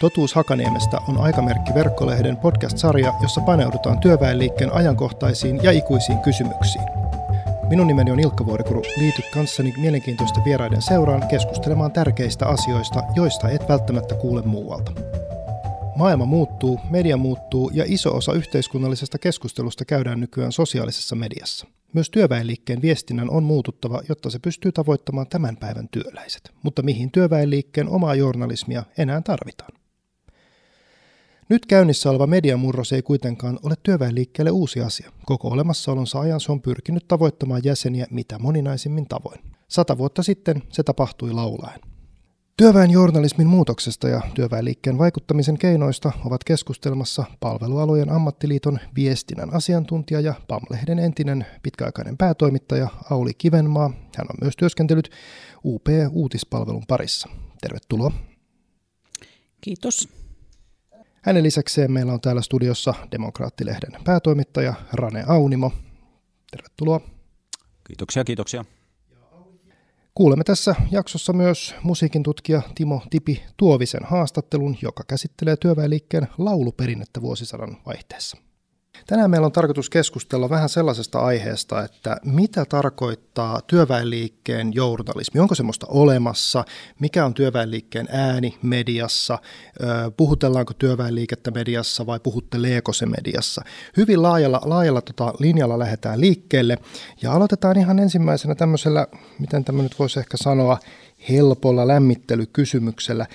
Totuus Hakaniemestä on Aikamerkki verkkolehden podcast-sarja, jossa paneudutaan työväenliikkeen ajankohtaisiin ja ikuisiin kysymyksiin. Minun nimeni on Ilkka Vuorikuru. Liity kanssani mielenkiintoisten vieraiden seuraan keskustelemaan tärkeistä asioista, joista et välttämättä kuule muualta. Maailma muuttuu, media muuttuu ja iso osa yhteiskunnallisesta keskustelusta käydään nykyään sosiaalisessa mediassa. Myös työväenliikkeen viestinnän on muututtava, jotta se pystyy tavoittamaan tämän päivän työläiset. Mutta mihin työväenliikkeen omaa journalismia enää tarvitaan? Nyt käynnissä oleva mediamurros ei kuitenkaan ole työväenliikkeelle uusi asia. Koko olemassaolonsa ajan se on pyrkinyt tavoittamaan jäseniä mitä moninaisimmin tavoin. Sata vuotta sitten se tapahtui laulaen. Työväen journalismin muutoksesta ja työväenliikkeen vaikuttamisen keinoista ovat keskustelmassa palvelualojen ammattiliiton viestinnän asiantuntija ja PAM-lehden entinen pitkäaikainen päätoimittaja Auli Kivenmaa. Hän on myös työskentellyt UP-uutispalvelun parissa. Tervetuloa. Kiitos. Hänen lisäkseen meillä on täällä studiossa Demokraattilehden päätoimittaja Rane Aunimo. Tervetuloa. Kiitoksia, kiitoksia. Kuulemme tässä jaksossa myös musiikin tutkija Timo Tipi Tuovisen haastattelun, joka käsittelee työväenliikkeen lauluperinnettä vuosisadan vaihteessa. Tänään meillä on tarkoitus keskustella vähän sellaisesta aiheesta, että mitä tarkoittaa työväenliikkeen journalismi? Onko semmoista olemassa? Mikä on työväenliikkeen ääni mediassa? Puhutellaanko työväenliikettä mediassa vai puhutteleeko se mediassa? Hyvin laajalla, laajalla tota linjalla lähdetään liikkeelle ja aloitetaan ihan ensimmäisenä tämmöisellä, miten tämä nyt voisi ehkä sanoa, helpolla lämmittelykysymyksellä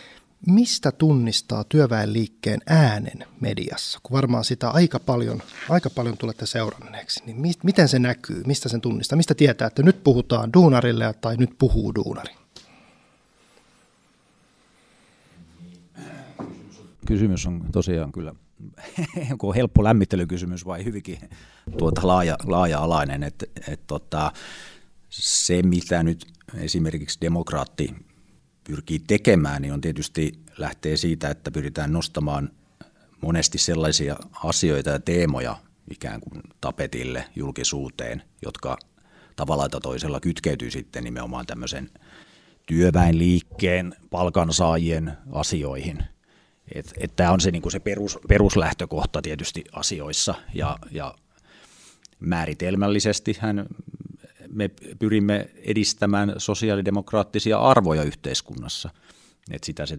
mistä tunnistaa työväenliikkeen äänen mediassa, kun varmaan sitä aika paljon, aika paljon tulette seuranneeksi, niin mi- miten se näkyy, mistä sen tunnistaa, mistä tietää, että nyt puhutaan duunarille tai nyt puhuu duunari? Kysymys on tosiaan kyllä onko helppo lämmittelykysymys vai hyvinkin tuota laaja, laaja-alainen, että et tota, se mitä nyt esimerkiksi demokraatti pyrkii tekemään, niin on tietysti lähtee siitä, että pyritään nostamaan monesti sellaisia asioita ja teemoja ikään kuin tapetille, julkisuuteen, jotka tavalla tai toisella kytkeytyy sitten nimenomaan tämmöisen työväenliikkeen, palkansaajien asioihin. Tämä on se, niinku se perus, peruslähtökohta tietysti asioissa ja, ja määritelmällisesti hän me pyrimme edistämään sosiaalidemokraattisia arvoja yhteiskunnassa. Et sitä se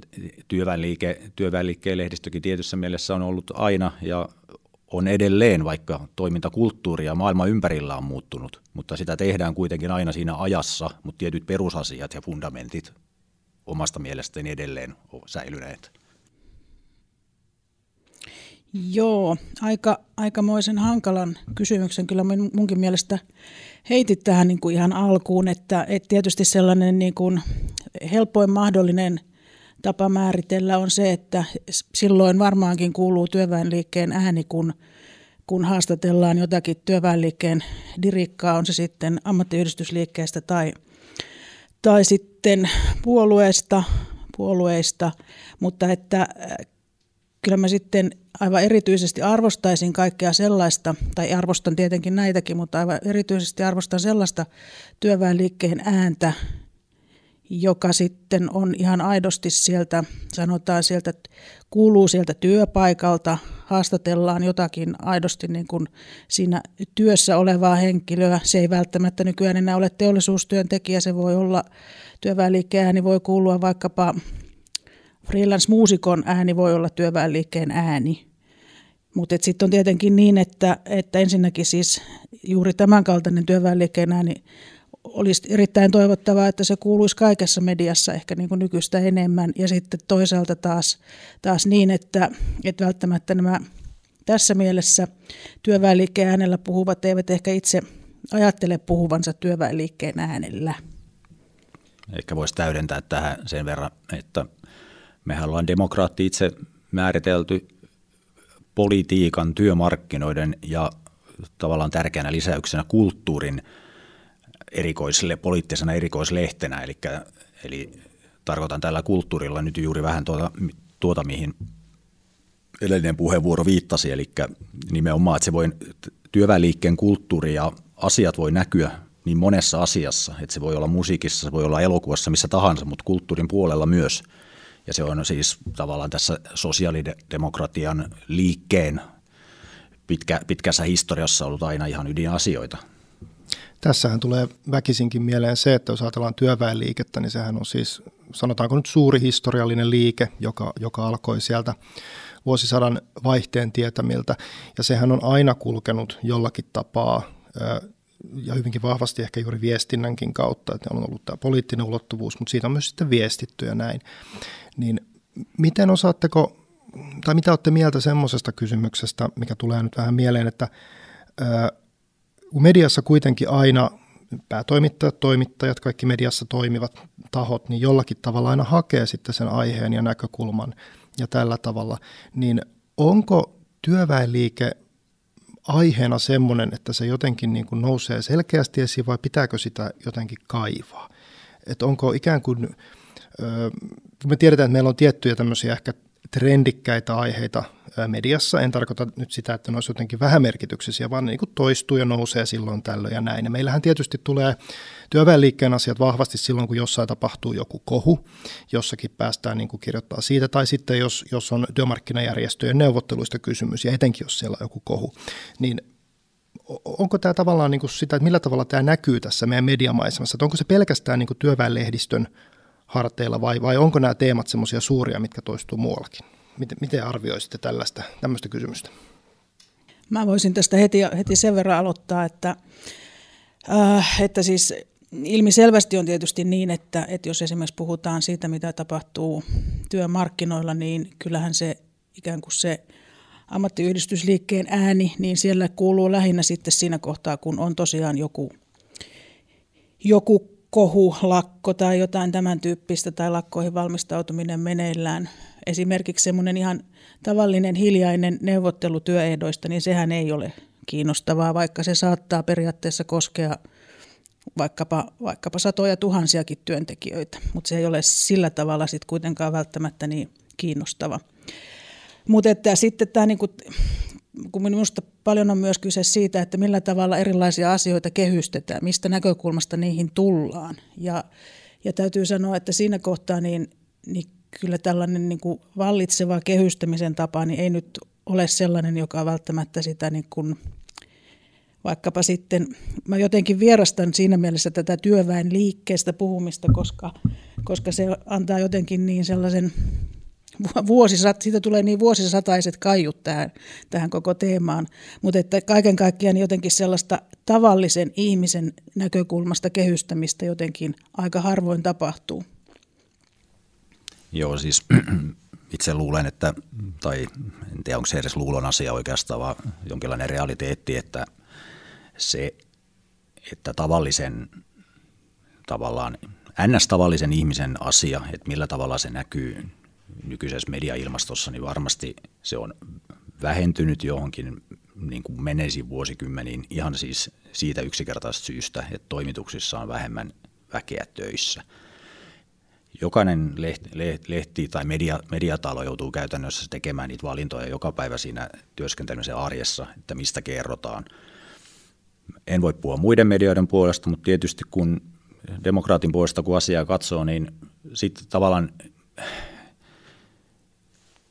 työväenliike, työväenliikkeen lehdistökin tietyssä mielessä on ollut aina ja on edelleen, vaikka toimintakulttuuri ja maailma ympärillä on muuttunut, mutta sitä tehdään kuitenkin aina siinä ajassa, mutta tietyt perusasiat ja fundamentit omasta mielestäni edelleen säilyneet. Joo, aika, aikamoisen hankalan kysymyksen kyllä munkin mielestä heitit tähän niin kuin ihan alkuun, että, että tietysti sellainen niin kuin helpoin mahdollinen tapa määritellä on se, että silloin varmaankin kuuluu työväenliikkeen ääni, kun, kun haastatellaan jotakin työväenliikkeen dirikkaa, on se sitten ammattiyhdistysliikkeestä tai, tai sitten puolueesta, puolueista, mutta että kyllä mä sitten aivan erityisesti arvostaisin kaikkea sellaista, tai arvostan tietenkin näitäkin, mutta aivan erityisesti arvostan sellaista työväenliikkeen ääntä, joka sitten on ihan aidosti sieltä, sanotaan sieltä, kuuluu sieltä työpaikalta, haastatellaan jotakin aidosti niin kuin siinä työssä olevaa henkilöä. Se ei välttämättä nykyään enää ole teollisuustyöntekijä, se voi olla työväenliikkeen ääni, voi kuulua vaikkapa freelance-muusikon ääni voi olla työväenliikkeen ääni. Mutta sitten on tietenkin niin, että, että ensinnäkin siis juuri tämänkaltainen työväenliikkeen ääni olisi erittäin toivottavaa, että se kuuluisi kaikessa mediassa ehkä niin kuin nykyistä enemmän. Ja sitten toisaalta taas, taas niin, että, että välttämättä nämä tässä mielessä työväenliikkeen äänellä puhuvat eivät ehkä itse ajattele puhuvansa työväenliikkeen äänellä. Ehkä voisi täydentää tähän sen verran, että mehän ollaan demokraatti itse määritelty politiikan, työmarkkinoiden ja tavallaan tärkeänä lisäyksenä kulttuurin erikoisille, poliittisena erikoislehtenä, eli, eli tarkoitan tällä kulttuurilla nyt juuri vähän tuota, tuota mihin edellinen puheenvuoro viittasi, eli nimenomaan, että se voi, työväenliikkeen kulttuuri ja asiat voi näkyä niin monessa asiassa, että se voi olla musiikissa, se voi olla elokuvassa, missä tahansa, mutta kulttuurin puolella myös – Ja se on siis tavallaan tässä sosiaalidemokratian liikkeen pitkä, pitkässä historiassa ollut aina ihan ydinasioita. Tässähän tulee väkisinkin mieleen se, että jos ajatellaan työväenliikettä, niin sehän on siis, sanotaanko nyt suuri historiallinen liike, joka, joka alkoi sieltä vuosisadan vaihteen tietämiltä. Ja sehän on aina kulkenut jollakin tapaa ja hyvinkin vahvasti ehkä juuri viestinnänkin kautta, että on ollut tämä poliittinen ulottuvuus, mutta siitä on myös sitten viestitty ja näin. Niin miten osaatteko, tai mitä olette mieltä semmoisesta kysymyksestä, mikä tulee nyt vähän mieleen, että mediassa kuitenkin aina päätoimittajat, toimittajat, kaikki mediassa toimivat tahot, niin jollakin tavalla aina hakee sitten sen aiheen ja näkökulman ja tällä tavalla, niin onko työväenliike aiheena semmoinen, että se jotenkin niin kuin nousee selkeästi esiin vai pitääkö sitä jotenkin kaivaa? Että onko ikään kuin, me tiedetään, että meillä on tiettyjä tämmöisiä ehkä trendikkäitä aiheita mediassa. En tarkoita nyt sitä, että ne olisi jotenkin vähämerkityksisiä, vaan ne niin toistuu ja nousee silloin tällöin ja näin. Ja meillähän tietysti tulee työväenliikkeen asiat vahvasti silloin, kun jossain tapahtuu joku kohu, jossakin päästään niin kuin kirjoittaa siitä, tai sitten jos, jos on työmarkkinajärjestöjen neuvotteluista kysymys, ja etenkin jos siellä on joku kohu, niin onko tämä tavallaan niin kuin sitä, että millä tavalla tämä näkyy tässä meidän mediamaisemassa, että onko se pelkästään niin kuin työväenlehdistön harteilla vai, vai onko nämä teemat semmoisia suuria, mitkä toistuu muuallakin? Miten, miten arvioisitte tällaista, tämmöistä kysymystä? Mä voisin tästä heti, heti sen verran aloittaa, että, äh, että siis ilmiselvästi on tietysti niin, että, että jos esimerkiksi puhutaan siitä, mitä tapahtuu työmarkkinoilla, niin kyllähän se ikään kuin se ammattiyhdistysliikkeen ääni, niin siellä kuuluu lähinnä sitten siinä kohtaa, kun on tosiaan joku, joku kohu, lakko tai jotain tämän tyyppistä tai lakkoihin valmistautuminen meneillään. Esimerkiksi semmoinen ihan tavallinen hiljainen neuvottelu työehdoista, niin sehän ei ole kiinnostavaa, vaikka se saattaa periaatteessa koskea vaikkapa, vaikkapa satoja tuhansiakin työntekijöitä, mutta se ei ole sillä tavalla sitten kuitenkaan välttämättä niin kiinnostava. Mutta sitten tämä niinku kun minusta paljon on myös kyse siitä, että millä tavalla erilaisia asioita kehystetään, mistä näkökulmasta niihin tullaan. Ja, ja täytyy sanoa, että siinä kohtaa niin, niin kyllä tällainen niin kuin vallitseva kehystämisen tapa niin ei nyt ole sellainen, joka välttämättä sitä niin kuin, vaikkapa sitten, mä jotenkin vierastan siinä mielessä tätä työväen liikkeestä puhumista, koska, koska se antaa jotenkin niin sellaisen vuosisat, siitä tulee niin vuosisataiset kaiut tähän, tähän koko teemaan, mutta että kaiken kaikkiaan jotenkin sellaista tavallisen ihmisen näkökulmasta kehystämistä jotenkin aika harvoin tapahtuu. Joo, siis itse luulen, että, tai en tiedä onko se edes luulon asia oikeastaan, vaan jonkinlainen realiteetti, että se, että tavallisen tavallaan ns-tavallisen ihmisen asia, että millä tavalla se näkyy nykyisessä mediailmastossa, niin varmasti se on vähentynyt johonkin niin kuin menneisiin vuosikymmeniin ihan siis siitä yksinkertaisesta syystä, että toimituksissa on vähemmän väkeä töissä. Jokainen lehti, lehti tai media, mediatalo joutuu käytännössä tekemään niitä valintoja joka päivä siinä työskentelemisen arjessa, että mistä kerrotaan. En voi puhua muiden medioiden puolesta, mutta tietysti kun demokraatin puolesta kun asiaa katsoo, niin sitten tavallaan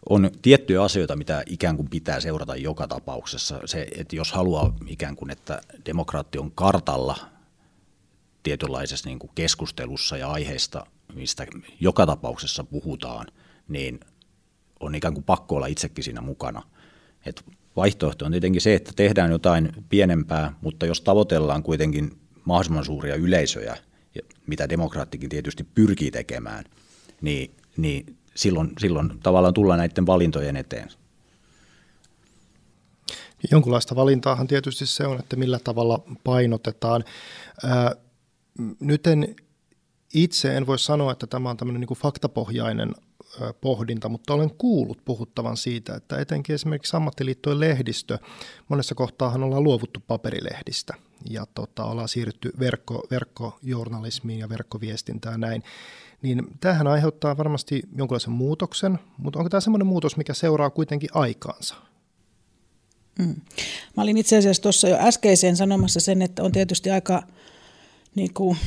on tiettyjä asioita, mitä ikään kuin pitää seurata joka tapauksessa. Se, että jos haluaa ikään kuin, että demokraatti on kartalla tietynlaisessa niin kuin keskustelussa ja aiheesta, mistä joka tapauksessa puhutaan, niin on ikään kuin pakko olla itsekin siinä mukana. Et vaihtoehto on tietenkin se, että tehdään jotain pienempää, mutta jos tavoitellaan kuitenkin mahdollisimman suuria yleisöjä, mitä demokraattikin tietysti pyrkii tekemään, niin, niin silloin, silloin tavallaan tullaan näiden valintojen eteen. Jonkunlaista valintaahan tietysti se on, että millä tavalla painotetaan. Ää, nyt en itse en voi sanoa, että tämä on tämmöinen niin faktapohjainen pohdinta, mutta olen kuullut puhuttavan siitä, että etenkin esimerkiksi ammattiliittojen lehdistö, monessa kohtaahan ollaan luovuttu paperilehdistä ja tota, ollaan siirrytty verkko, verkkojournalismiin ja verkkoviestintään näin, niin tämähän aiheuttaa varmasti jonkinlaisen muutoksen, mutta onko tämä semmoinen muutos, mikä seuraa kuitenkin aikaansa? Mm. Mä olin itse asiassa tuossa jo äskeiseen sanomassa sen, että on tietysti aika niin kuin,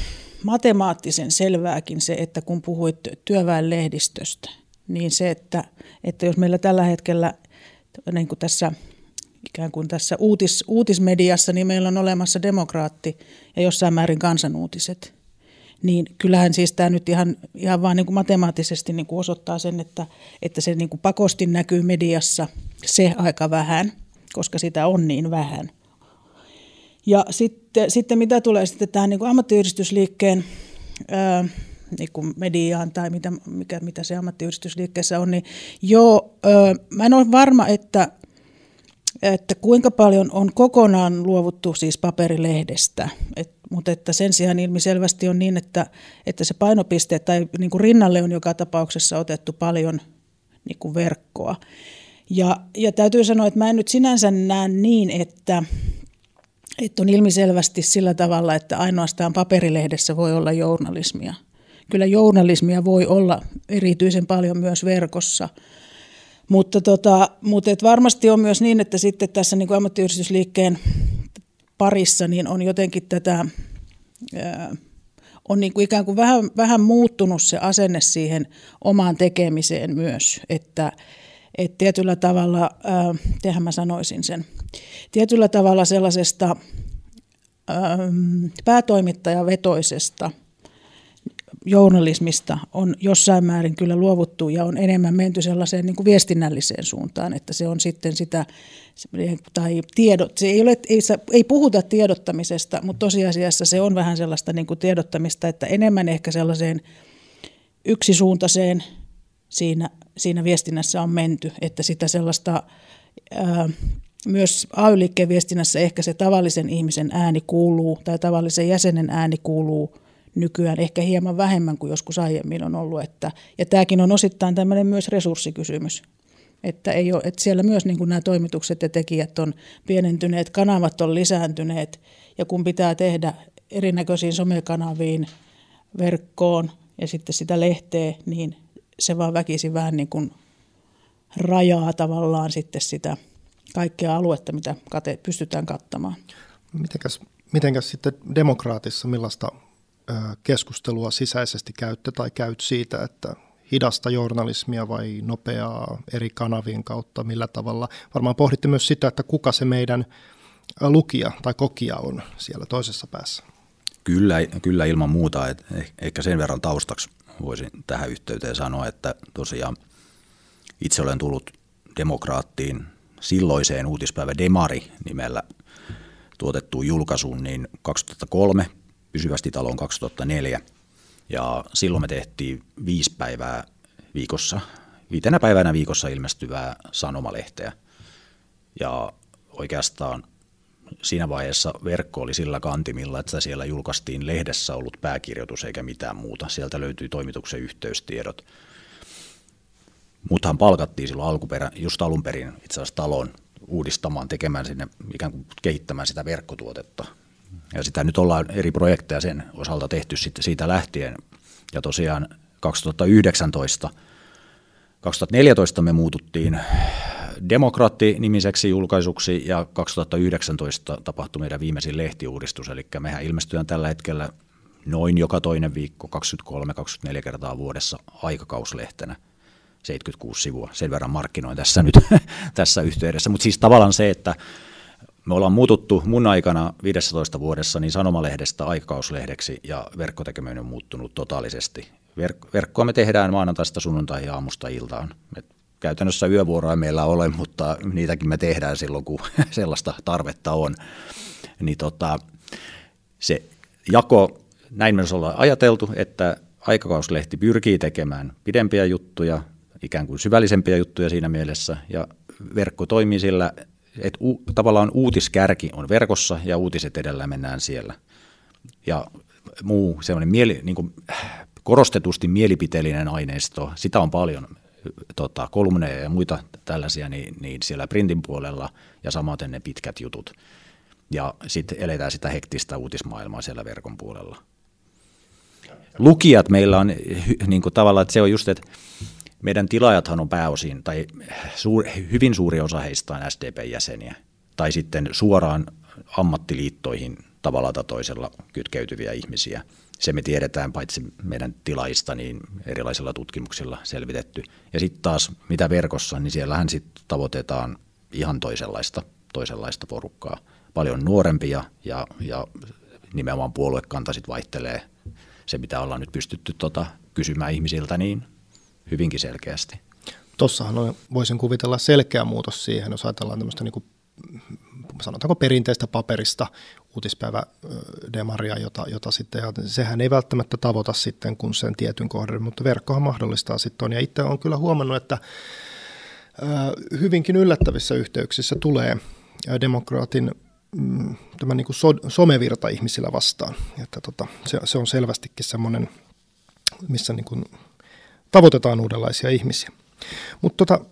matemaattisen selvääkin se, että kun puhuit työväenlehdistöstä, niin se, että, että jos meillä tällä hetkellä niin kuin tässä ikään kuin tässä uutis, uutismediassa, niin meillä on olemassa demokraatti ja jossain määrin kansanuutiset. Niin kyllähän siis tämä nyt ihan, ihan vaan niin kuin matemaattisesti niin kuin osoittaa sen, että, että se niin kuin pakosti näkyy mediassa se aika vähän, koska sitä on niin vähän. Ja sitten, sitten mitä tulee sitten tähän niin kuin ammattiyhdistysliikkeen ää, niin kuin mediaan tai mitä, mikä, mitä se ammattiyhdistysliikkeessä on, niin joo, ää, mä en ole varma, että että kuinka paljon on kokonaan luovuttu siis paperilehdestä, Et, mutta että sen sijaan ilmiselvästi on niin, että, että se painopiste tai niin kuin rinnalle on joka tapauksessa otettu paljon niin kuin verkkoa. Ja, ja täytyy sanoa, että mä en nyt sinänsä näe niin, että, että on ilmiselvästi sillä tavalla, että ainoastaan paperilehdessä voi olla journalismia. Kyllä journalismia voi olla erityisen paljon myös verkossa – mutta, tota, mutta et varmasti on myös niin, että sitten tässä niin kuin ammattiyhdistysliikkeen parissa niin on jotenkin tätä, ää, on niin kuin ikään kuin vähän, vähän muuttunut se asenne siihen omaan tekemiseen myös, että et tietyllä tavalla, tehän mä sanoisin sen, tietyllä tavalla sellaisesta ää, päätoimittajavetoisesta – journalismista on jossain määrin kyllä luovuttu ja on enemmän menty sellaiseen niin kuin viestinnälliseen suuntaan, että se on sitten sitä, tai tiedot, se ei, ole, ei, ei puhuta tiedottamisesta, mutta tosiasiassa se on vähän sellaista niin kuin tiedottamista, että enemmän ehkä sellaiseen yksisuuntaiseen siinä, siinä viestinnässä on menty, että sitä sellaista ää, myös AY-liikkeen viestinnässä ehkä se tavallisen ihmisen ääni kuuluu tai tavallisen jäsenen ääni kuuluu nykyään ehkä hieman vähemmän kuin joskus aiemmin on ollut. Että, ja tämäkin on osittain tämmöinen myös resurssikysymys. Että, ei ole, että siellä myös niin kuin nämä toimitukset ja tekijät on pienentyneet, kanavat on lisääntyneet ja kun pitää tehdä erinäköisiin somekanaviin, verkkoon ja sitten sitä lehteä, niin se vaan väkisin vähän niin kuin rajaa tavallaan sitten sitä kaikkea aluetta, mitä kate, pystytään kattamaan. Mitenkäs, mitenkäs sitten demokraatissa, millaista keskustelua sisäisesti käytte tai käyt siitä, että hidasta journalismia vai nopeaa eri kanavien kautta, millä tavalla. Varmaan pohditte myös sitä, että kuka se meidän lukija tai kokija on siellä toisessa päässä. Kyllä, kyllä ilman muuta. että eh, ehkä sen verran taustaksi voisin tähän yhteyteen sanoa, että tosiaan itse olen tullut demokraattiin silloiseen uutispäivä Demari nimellä tuotettuun julkaisuun niin 2003 pysyvästi taloon 2004. Ja silloin me tehtiin viisi päivää viikossa, viitenä päivänä viikossa ilmestyvää sanomalehteä. Ja oikeastaan siinä vaiheessa verkko oli sillä kantimilla, että siellä julkaistiin lehdessä ollut pääkirjoitus eikä mitään muuta. Sieltä löytyi toimituksen yhteystiedot. Muthan palkattiin silloin alkuperä, just alun perin itse asiassa talon uudistamaan, tekemään sinne, ikään kuin kehittämään sitä verkkotuotetta. Ja sitä nyt ollaan eri projekteja sen osalta tehty sitten siitä lähtien. Ja tosiaan 2019, 2014 me muututtiin Demokraatti-nimiseksi julkaisuksi ja 2019 tapahtui meidän viimeisin lehtiuudistus, eli mehän ilmestyään tällä hetkellä noin joka toinen viikko 23-24 kertaa vuodessa aikakauslehtenä. 76 sivua, sen verran markkinoin tässä nyt tässä yhteydessä. Mutta siis tavallaan se, että me ollaan muututtu mun aikana 15 vuodessa niin sanomalehdestä aikakauslehdeksi ja verkkotekeminen on muuttunut totaalisesti. Verk- verkkoa me tehdään maanantaista sunnuntaihin aamusta iltaan. Et käytännössä yövuoroja meillä ole, mutta niitäkin me tehdään silloin, kun sellaista tarvetta on. Niin tota, se jako, näin me ollaan ajateltu, että aikakauslehti pyrkii tekemään pidempiä juttuja, ikään kuin syvällisempiä juttuja siinä mielessä, ja verkko toimii sillä että u, tavallaan uutiskärki on verkossa ja uutiset edellä mennään siellä. Ja muu semmoinen mieli, niin kuin korostetusti mielipiteellinen aineisto, sitä on paljon, tota, kolumneja ja muita tällaisia, niin, niin siellä printin puolella ja samaten ne pitkät jutut. Ja sitten eletään sitä hektistä uutismaailmaa siellä verkon puolella. Lukijat meillä on niin kuin tavallaan, että se on just, että meidän tilaajathan on pääosin, tai suur, hyvin suuri osa heistä on SDP-jäseniä, tai sitten suoraan ammattiliittoihin tavalla tai toisella kytkeytyviä ihmisiä. Se me tiedetään paitsi meidän tilaista, niin erilaisilla tutkimuksilla selvitetty. Ja sitten taas mitä verkossa, niin siellähän sitten tavoitetaan ihan toisenlaista, toisenlaista porukkaa. Paljon nuorempia ja, ja nimenomaan puoluekanta sitten vaihtelee se, mitä ollaan nyt pystytty tota, kysymään ihmisiltä, niin hyvinkin selkeästi. Tuossahan on, voisin kuvitella selkeä muutos siihen, jos ajatellaan tämmöistä niin kuin, sanotaanko perinteistä paperista uutispäivä demaria, jota, jota sitten, ja sehän ei välttämättä tavoita sitten kun sen tietyn kohdan, mutta verkkohan mahdollistaa sitten on. Ja itse olen kyllä huomannut, että hyvinkin yllättävissä yhteyksissä tulee demokraatin mm, tämä niin kuin so, somevirta ihmisillä vastaan. Että tota, se, se on selvästikin semmoinen, missä niin kuin tavoitetaan uudenlaisia ihmisiä. Mutta tota,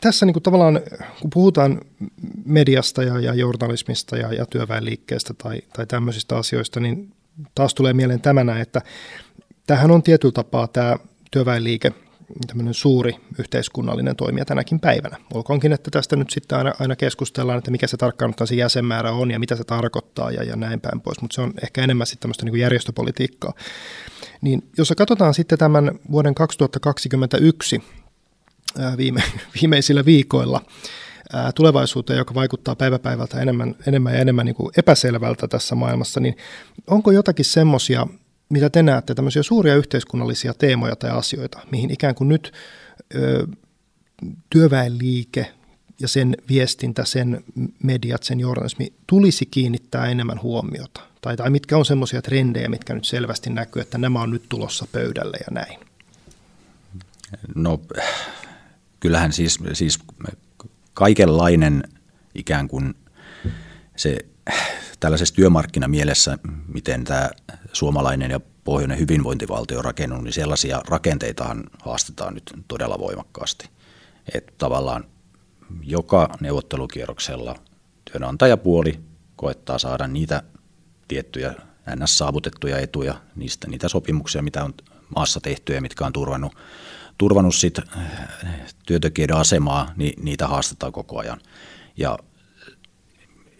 tässä niin kuin tavallaan, kun puhutaan mediasta ja, ja journalismista ja, ja työväenliikkeestä tai, tai tämmöisistä asioista, niin taas tulee mieleen tämänä, että tähän on tietyllä tapaa tämä työväenliike tämmöinen suuri yhteiskunnallinen toimija tänäkin päivänä. Olkoonkin, että tästä nyt sitten aina, aina keskustellaan, että mikä se tarkkaan se jäsenmäärä on ja mitä se tarkoittaa ja, ja näin päin pois, mutta se on ehkä enemmän sitten tämmöistä niin kuin järjestöpolitiikkaa. Niin jos katsotaan sitten tämän vuoden 2021 viime, viimeisillä viikoilla tulevaisuuteen, joka vaikuttaa päivä päivältä enemmän, enemmän ja enemmän niin kuin epäselvältä tässä maailmassa, niin onko jotakin semmoisia, mitä te näette, tämmöisiä suuria yhteiskunnallisia teemoja tai asioita, mihin ikään kuin nyt ö, työväenliike ja sen viestintä, sen mediat, sen journalismi tulisi kiinnittää enemmän huomiota? Tai, tai mitkä on semmoisia trendejä, mitkä nyt selvästi näkyy, että nämä on nyt tulossa pöydälle ja näin? No kyllähän siis, siis kaikenlainen ikään kuin se tällaisessa työmarkkinamielessä, miten tämä suomalainen ja pohjoinen hyvinvointivaltio on rakennut, niin sellaisia rakenteitahan haastetaan nyt todella voimakkaasti. Että tavallaan joka neuvottelukierroksella työnantajapuoli koettaa saada niitä tiettyjä ns. saavutettuja etuja, niistä, niitä sopimuksia, mitä on maassa tehty ja mitkä on turvannut turvannut sit äh, työntekijöiden asemaa, niin niitä haastetaan koko ajan. Ja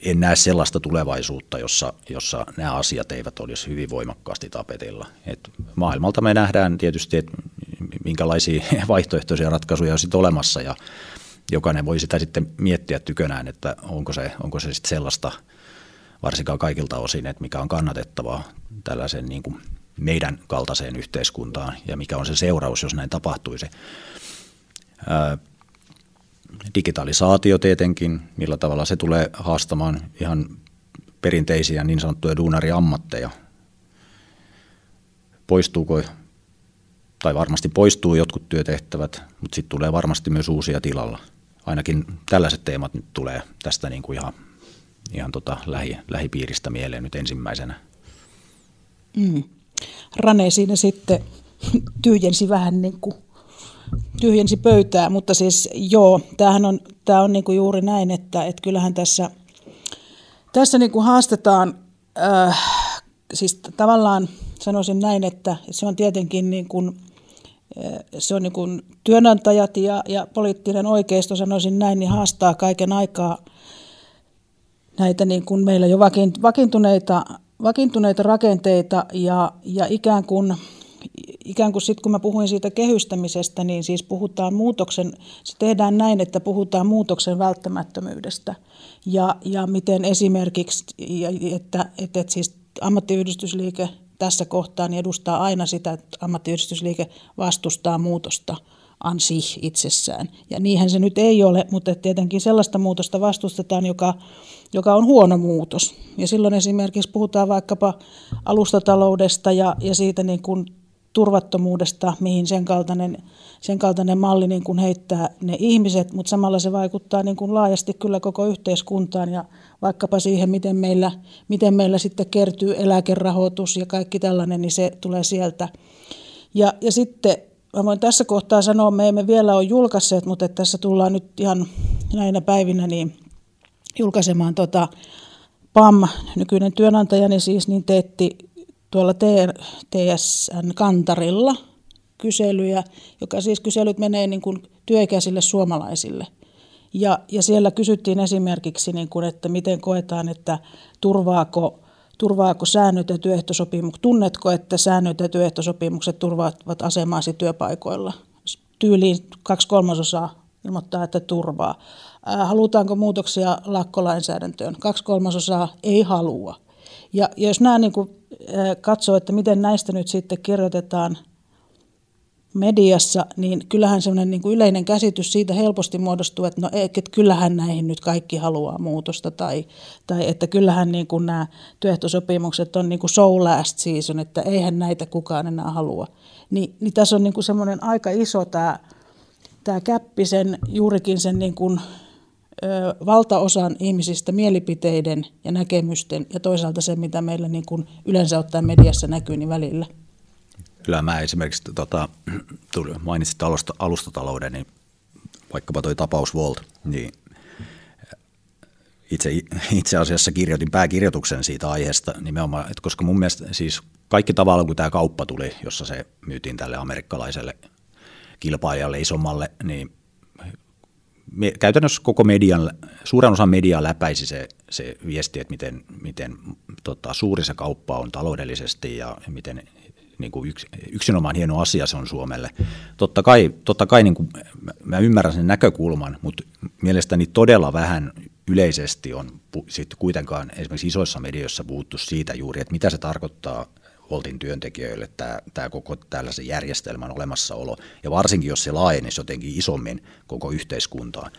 en näe sellaista tulevaisuutta, jossa, jossa nämä asiat eivät olisi hyvin voimakkaasti tapetilla. Et maailmalta me nähdään tietysti, että minkälaisia vaihtoehtoisia ratkaisuja on sitten olemassa ja jokainen voi sitä sitten miettiä tykönään, että onko se, onko se sitten sellaista varsinkaan kaikilta osin, että mikä on kannatettavaa tällaisen niin kuin meidän kaltaiseen yhteiskuntaan ja mikä on se seuraus, jos näin tapahtuisi. Ää, digitalisaatio tietenkin, millä tavalla se tulee haastamaan ihan perinteisiä niin sanottuja duunariammatteja. Poistuuko, tai varmasti poistuu jotkut työtehtävät, mutta sitten tulee varmasti myös uusia tilalla. Ainakin tällaiset teemat nyt tulee tästä niin kuin ihan, ihan tota lähi, lähipiiristä mieleen nyt ensimmäisenä. Mm. Rane siinä sitten tyhjensi vähän niin kuin tyhjensi pöytää, mutta siis joo, tämähän on, tämä on niin kuin juuri näin, että, että kyllähän tässä, tässä niin kuin haastetaan, äh, siis tavallaan sanoisin näin, että se on tietenkin niin kuin, se on niin kuin työnantajat ja, ja poliittinen oikeisto, sanoisin näin, niin haastaa kaiken aikaa näitä niin kuin meillä jo vakiintuneita vakiintuneita rakenteita ja, ja ikään kuin, ikään kuin sitten kun mä puhuin siitä kehystämisestä, niin siis puhutaan muutoksen, se tehdään näin, että puhutaan muutoksen välttämättömyydestä. Ja, ja miten esimerkiksi, että, että, että siis ammattiyhdistysliike tässä kohtaa niin edustaa aina sitä, että ammattiyhdistysliike vastustaa muutosta ansi itsessään. Ja niinhän se nyt ei ole, mutta tietenkin sellaista muutosta vastustetaan, joka joka on huono muutos. Ja silloin esimerkiksi puhutaan vaikkapa alustataloudesta ja, ja siitä niin kuin turvattomuudesta, mihin sen kaltainen, sen kaltainen malli niin kuin heittää ne ihmiset, mutta samalla se vaikuttaa niin kuin laajasti kyllä koko yhteiskuntaan ja vaikkapa siihen, miten meillä, miten meillä sitten kertyy eläkerahoitus ja kaikki tällainen, niin se tulee sieltä. Ja, ja sitten mä voin tässä kohtaa sanoa, me emme vielä ole julkaisseet, mutta tässä tullaan nyt ihan näinä päivinä niin julkaisemaan tota, PAM, nykyinen työnantajani siis, niin teetti tuolla TSN Kantarilla kyselyjä, joka siis kyselyt menee niin kuin työikäisille suomalaisille. Ja, ja siellä kysyttiin esimerkiksi, niin kuin, että miten koetaan, että turvaako, turvaako säännöt ja työehtosopimukset, tunnetko, että säännöt ja työehtosopimukset turvaavat asemaasi työpaikoilla? Tyyliin kaksi kolmasosaa ilmoittaa, että turvaa. Halutaanko muutoksia lakkolainsäädäntöön? Kaksi kolmasosaa ei halua. Ja jos nämä niin kuin, katsoo, että miten näistä nyt sitten kirjoitetaan mediassa, niin kyllähän semmoinen niin kuin yleinen käsitys siitä helposti muodostuu, että no että kyllähän näihin nyt kaikki haluaa muutosta tai, tai että kyllähän niin kuin nämä työehtosopimukset on niin kuin so last season, että eihän näitä kukaan enää halua. Ni, niin tässä on niin kuin semmoinen aika iso tämä, tämä käppi sen, juurikin sen niin kuin, valtaosan ihmisistä mielipiteiden ja näkemysten ja toisaalta se, mitä meillä niin kuin yleensä ottaen mediassa näkyy, niin välillä. Kyllä mä esimerkiksi tota, mainitsit alusta, alustatalouden, niin vaikkapa toi tapaus Volt, niin itse, itse asiassa kirjoitin pääkirjoituksen siitä aiheesta nimenomaan, että koska mun mielestä siis kaikki tavalla, kun tämä kauppa tuli, jossa se myytiin tälle amerikkalaiselle kilpailijalle isommalle, niin me, käytännössä koko median, suuren osan mediaa läpäisi se, se viesti, että miten, miten tota, suuri se kauppa on taloudellisesti ja miten niin kuin yks, yksinomaan hieno asia se on Suomelle. Totta kai, totta kai niin kuin, mä ymmärrän sen näkökulman, mutta mielestäni todella vähän yleisesti on sit kuitenkaan esimerkiksi isoissa medioissa puhuttu siitä juuri, että mitä se tarkoittaa Voltin työntekijöille tämä, tämä koko tällaisen järjestelmän olemassaolo, ja varsinkin jos se laajenisi jotenkin isommin koko yhteiskuntaan.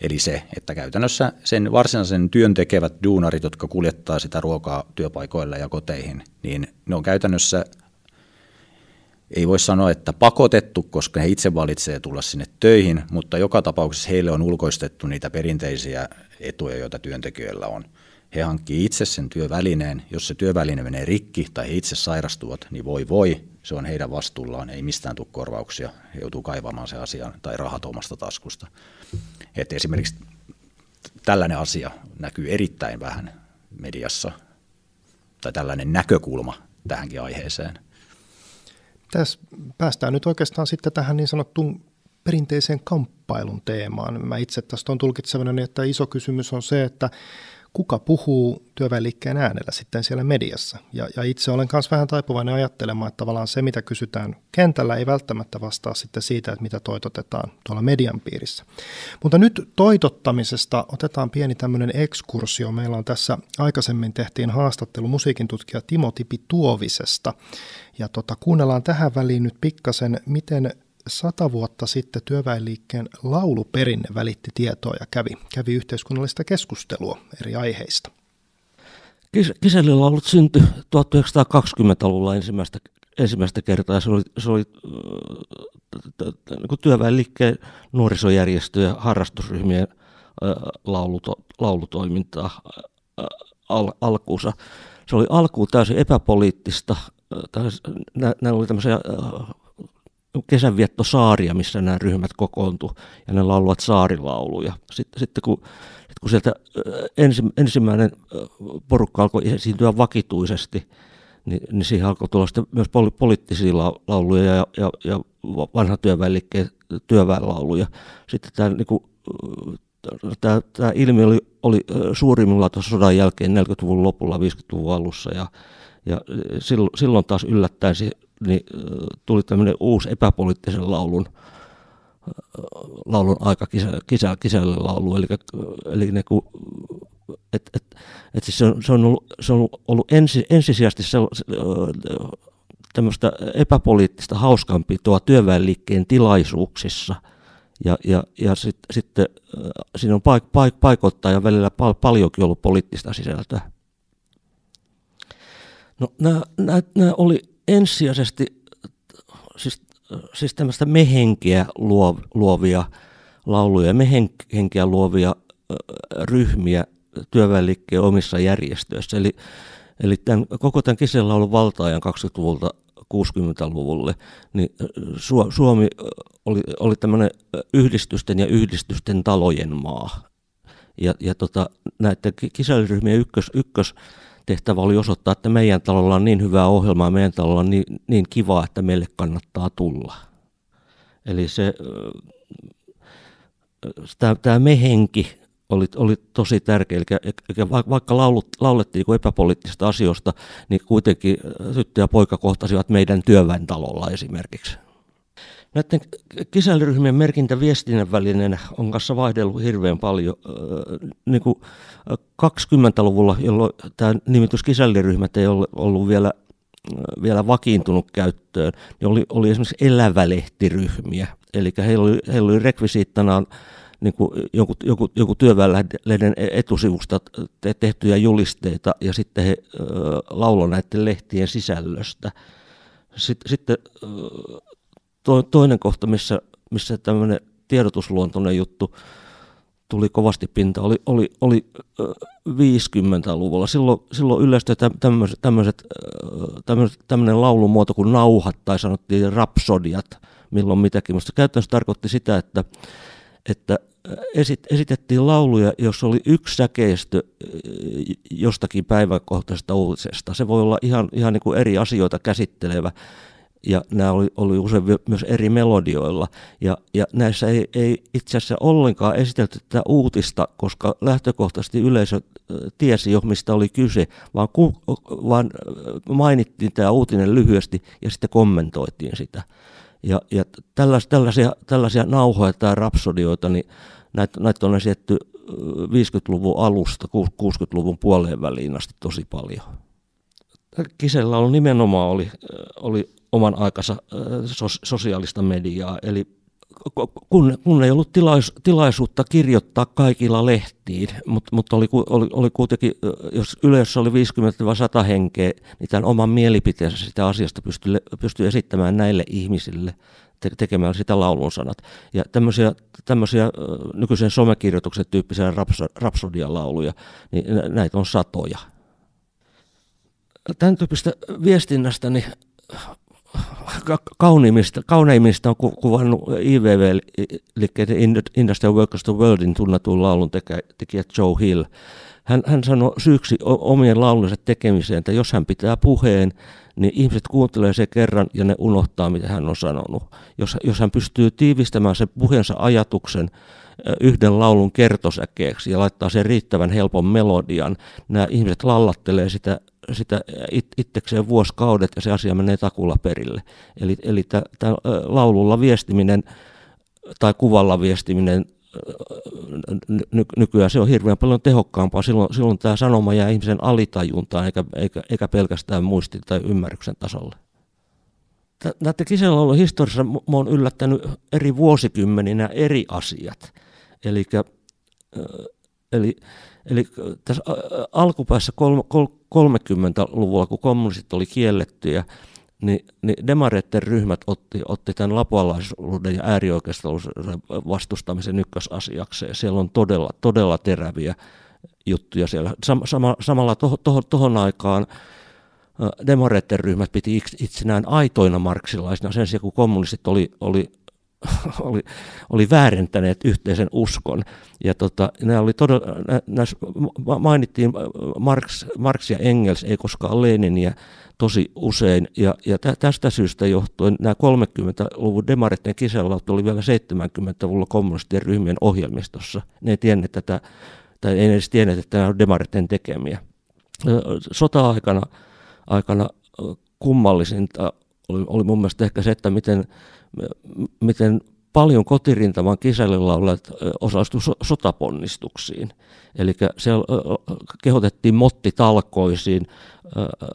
Eli se, että käytännössä sen varsinaisen työn tekevät duunarit, jotka kuljettaa sitä ruokaa työpaikoille ja koteihin, niin ne on käytännössä ei voi sanoa, että pakotettu, koska he itse valitsee tulla sinne töihin, mutta joka tapauksessa heille on ulkoistettu niitä perinteisiä etuja, joita työntekijöillä on. He hankkii itse sen työvälineen. Jos se työväline menee rikki tai he itse sairastuvat, niin voi voi, se on heidän vastuullaan, ei mistään tule korvauksia. He joutuu kaivamaan se asian tai rahat omasta taskusta. Et esimerkiksi tällainen asia näkyy erittäin vähän mediassa, tai tällainen näkökulma tähänkin aiheeseen. Tässä päästään nyt oikeastaan sitten tähän niin sanottuun perinteiseen kamppailun teemaan. Mä itse tästä on tulkitsevana, että iso kysymys on se, että kuka puhuu työväenliikkeen äänellä sitten siellä mediassa. Ja, ja itse olen myös vähän taipuvainen ajattelemaan, että tavallaan se, mitä kysytään kentällä, ei välttämättä vastaa sitten siitä, että mitä toitotetaan tuolla median piirissä. Mutta nyt toitottamisesta otetaan pieni tämmöinen ekskursio. Meillä on tässä aikaisemmin tehtiin haastattelu musiikin tutkija Timo Tipi Tuovisesta. Ja tota, kuunnellaan tähän väliin nyt pikkasen, miten sata vuotta sitten työväenliikkeen lauluperinne välitti tietoa ja kävi, kävi yhteiskunnallista keskustelua eri aiheista. Kisälilaulut syntyi 1920-luvulla ensimmäistä, ensimmäistä kertaa. Se oli, se oli niin työväenliikkeen nuorisojärjestö ja harrastusryhmien lauluto, laulutoimintaa al, alkuunsa. Se oli alkuun täysin epäpoliittista. Nämä oli tämmöisiä kesänviettosaaria, missä nämä ryhmät kokoontu ja ne lauluvat saarilauluja. Sitten, sitten kun, kun sieltä ensi, ensimmäinen porukka alkoi esiintyä vakituisesti, niin, niin siihen alkoi tulla sitten myös poli, poliittisia lauluja ja, ja, ja vanha työväenliikkeen työväenlauluja. Sitten tämä, niin kuin, tämä, tämä ilmiö oli, oli suurimmillaan tuossa sodan jälkeen 40-luvun lopulla, 50-luvun alussa ja, ja silloin, silloin taas yllättäen niin tuli tämmöinen uusi epäpoliittisen laulun, laulun aika kisä, kisä, kisälle laulu. Eli, eli ne, kun, et, et, et siis se, on, se on ollut, se on ollut ensi, ensisijaisesti se, tämmöistä epäpoliittista hauskampitoa työväenliikkeen tilaisuuksissa. Ja, ja, ja sitten sit, siinä on paik, paik, paikoittaa ja välillä pal, paljonkin ollut poliittista sisältöä. No, nämä, nämä, nämä oli ensisijaisesti siis, siis tämmöistä mehenkiä luovia lauluja, mehenkiä luovia ryhmiä työväenliikkeen omissa järjestöissä. Eli, eli tämän, koko tämän kiselaulun valtaajan 20-luvulta 60-luvulle, niin Suomi oli, oli tämmöinen yhdistysten ja yhdistysten talojen maa. Ja, ja tota, näiden kisälryhmien ykkös, ykkös tehtävä oli osoittaa, että meidän talolla on niin hyvää ohjelmaa, meidän talolla on niin, niin kivaa, että meille kannattaa tulla. Eli se, tämä, mehenki oli, oli tosi tärkeä. Eli, eli vaikka laulut, laulettiin epäpoliittisista asioista, niin kuitenkin tyttö ja poika kohtasivat meidän työväentalolla esimerkiksi. Näiden kisäryhmien merkintä viestinnän välinen on kanssa vaihdellut hirveän paljon. Niin kuin 20-luvulla, jolloin tämä nimitys kisälliryhmät ei ollut, ollut vielä, vielä vakiintunut käyttöön, niin oli, oli esimerkiksi elävälehtiryhmiä. Eli heillä oli, heillä oli rekvisiittanaan niin kuin joku, joku, joku työväenlehden etusivusta tehtyjä julisteita ja sitten he lauloivat näiden lehtien sisällöstä. Sitten, sitten to, toinen kohta, missä, missä tämmöinen tiedotusluontoinen juttu tuli kovasti pinta, oli, oli, oli 50-luvulla. Silloin, silloin yleistyi tämmöinen laulumuoto kuin nauhat tai sanottiin rapsodiat, milloin mitäkin. Mutta käytännössä tarkoitti sitä, että, että esit, esitettiin lauluja, jos oli yksi säkeistö jostakin päiväkohtaisesta uutisesta. Se voi olla ihan, ihan niin kuin eri asioita käsittelevä ja nämä oli, oli usein myös eri melodioilla. Ja, ja näissä ei, ei itse asiassa ollenkaan esitelty tätä uutista, koska lähtökohtaisesti yleisö tiesi jo, mistä oli kyse, vaan, ku, vaan mainittiin tämä uutinen lyhyesti ja sitten kommentoitiin sitä. Ja, ja tällais, tällaisia, tällaisia nauhoja tai rapsodioita, niin näitä, näitä on esitetty 50-luvun alusta 60-luvun puoleen väliin asti tosi paljon. Kisellä on nimenomaan oli, oli oman aikansa sosiaalista mediaa, eli kun, kun ei ollut tilais, tilaisuutta kirjoittaa kaikilla lehtiin, mutta mut oli, oli, oli kuitenkin, jos yleisössä oli 50-100 henkeä, niin tämän oman mielipiteensä sitä asiasta pystyi, pystyi esittämään näille ihmisille te, tekemään sitä laulun sanat. Ja tämmöisiä, tämmöisiä nykyisen somekirjoituksen tyyppisiä rapsodian lauluja, niin näitä on satoja. Tämän tyyppistä viestinnästä niin kauneimmista, kauneimmista on kuvannut IVV, eli Industrial Workers the Worldin tunnetun laulun tekijä Joe Hill. Hän, hän sanoi syyksi omien laulunsa tekemiseen, että jos hän pitää puheen, niin ihmiset kuuntelee se kerran ja ne unohtaa, mitä hän on sanonut. Jos, jos hän pystyy tiivistämään sen puheensa ajatuksen yhden laulun kertosäkeeksi ja laittaa sen riittävän helpon melodian, nämä ihmiset lallattelee sitä sitä it, itsekseen vuosikaudet ja se asia menee takulla perille. Eli, eli tämä laululla viestiminen tai kuvalla viestiminen ny, nykyään se on hirveän paljon tehokkaampaa. Silloin, silloin tämä sanoma jää ihmisen alitajuntaan eikä, eikä, eikä pelkästään muistin tai ymmärryksen tasolle. Näiden kiselaulun historiassa mä oon yllättänyt eri vuosikymmeninä eri asiat. Elikkä, eli Eli tässä alkupäässä 30-luvulla, kun kommunistit oli kiellettyjä, niin, niin demareiden ryhmät otti, otti tämän lapualaisuuden ja äärioikeistolaisuuden vastustamisen ykkösasiakseen. Siellä on todella, todella teräviä juttuja siellä. Sam, sama, samalla toho, toho aikaan demareiden ryhmät piti itsenään aitoina marksilaisina sen sijaan, kun kommunistit oli, oli oli, oli väärentäneet yhteisen uskon. Ja tota, nämä oli todella, näissä mainittiin Marx, Marx ja Engels, ei koskaan Leniniä tosi usein. Ja, ja tästä syystä johtuen nämä 30-luvun demaritten kisälaut oli vielä 70-luvulla kommunistien ryhmien ohjelmistossa. Ne ei tienneet tätä, tai ei edes tienneet, että nämä on demaritten tekemiä. Sota-aikana aikana kummallisinta oli, oli mun mielestä ehkä se, että miten miten paljon kotirintaman kisällilaulat osallistu sotaponnistuksiin. Eli siellä kehotettiin mottitalkoisiin,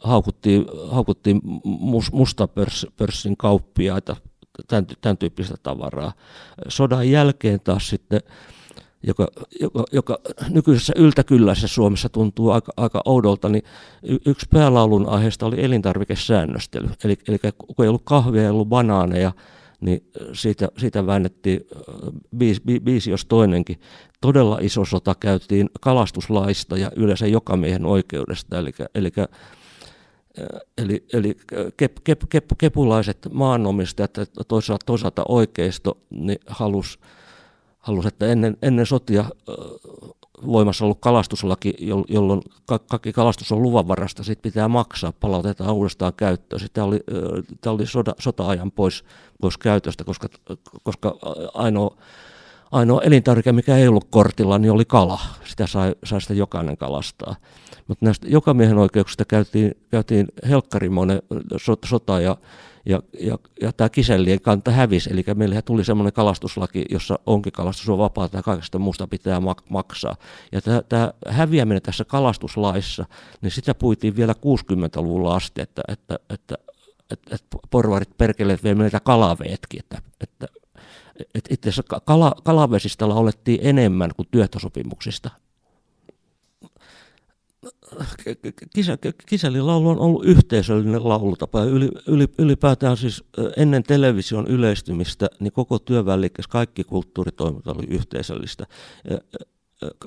haukuttiin, haukuttiin mustapörssin kauppiaita, tämän, tämän tyyppistä tavaraa. Sodan jälkeen taas sitten joka, joka, joka nykyisessä yltäkylläisessä Suomessa tuntuu aika, aika oudolta, niin yksi päälaulun aiheesta oli elintarvikesäännöstely. Eli, eli kun ei ollut kahvia, ei ollut banaaneja, niin siitä, siitä väännettiin biisi, biisi jos toinenkin. Todella iso sota käytiin kalastuslaista ja yleensä jokamiehen oikeudesta, eli, eli Eli, eli kep, kep, kep, kepulaiset maanomistajat ja toisaalta, toisaalta oikeisto niin halusi, halus, että ennen, ennen sotia voimassa ollut kalastuslaki, jolloin kaikki kalastus on luvanvarasta, sitten pitää maksaa, palautetaan uudestaan käyttöön. Sitten oli, tämä oli sota, sota-ajan pois, pois käytöstä, koska, koska ainoa, ainoa elintarvike, mikä ei ollut kortilla, niin oli kala. Sitä sai, sai sitä jokainen kalastaa. Mutta näistä jokamiehen oikeuksista käytiin, käytiin helkkarimoinen sota ja ja, ja, ja tämä kisellien kanta hävisi, eli meillä tuli semmoinen kalastuslaki, jossa onkikalastus on vapaata ja kaikesta muusta pitää mak- maksaa. Ja tämä häviäminen tässä kalastuslaissa, niin sitä puitiin vielä 60-luvulla asti, että, että, että, että, että porvarit perkeleet vielä meiltä kalaveetkin, että, että että itse asiassa kala, kalavesistä laulettiin enemmän kuin työhtosopimuksista kisä, kisälilaulu on ollut yhteisöllinen laulutapa. Yli, yli, ylipäätään siis ennen television yleistymistä, niin koko työvälikäs kaikki kulttuuritoiminta oli yhteisöllistä.